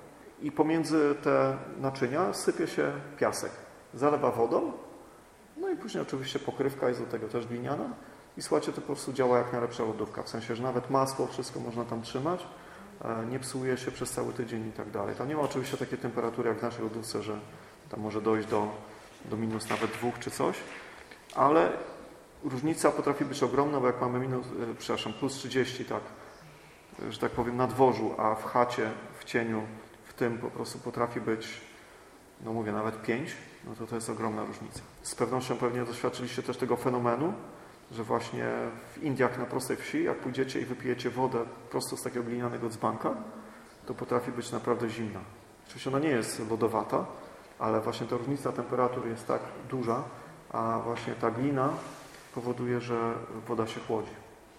I pomiędzy te naczynia sypie się piasek. Zalewa wodą, no i później oczywiście pokrywka jest do tego też gliniana. I słuchajcie, to po prostu działa jak najlepsza lodówka. W sensie, że nawet masło, wszystko można tam trzymać, e, nie psuje się przez cały tydzień i tak dalej. Tam nie ma oczywiście takiej temperatury jak w naszej lodówce, że tam może dojść do, do minus nawet dwóch czy coś, ale różnica potrafi być ogromna, bo jak mamy minus, e, przepraszam, plus 30, tak, że tak powiem, na dworzu, a w chacie, w cieniu, w tym po prostu potrafi być, no mówię, nawet 5, no to to jest ogromna różnica. Z pewnością pewnie doświadczyliście też tego fenomenu, że właśnie w Indiach na prostej wsi, jak pójdziecie i wypijecie wodę prosto z takiego glinianego dzbanka, to potrafi być naprawdę zimna. Oczywiście ona nie jest lodowata, ale właśnie ta różnica temperatur jest tak duża, a właśnie ta glina powoduje, że woda się chłodzi.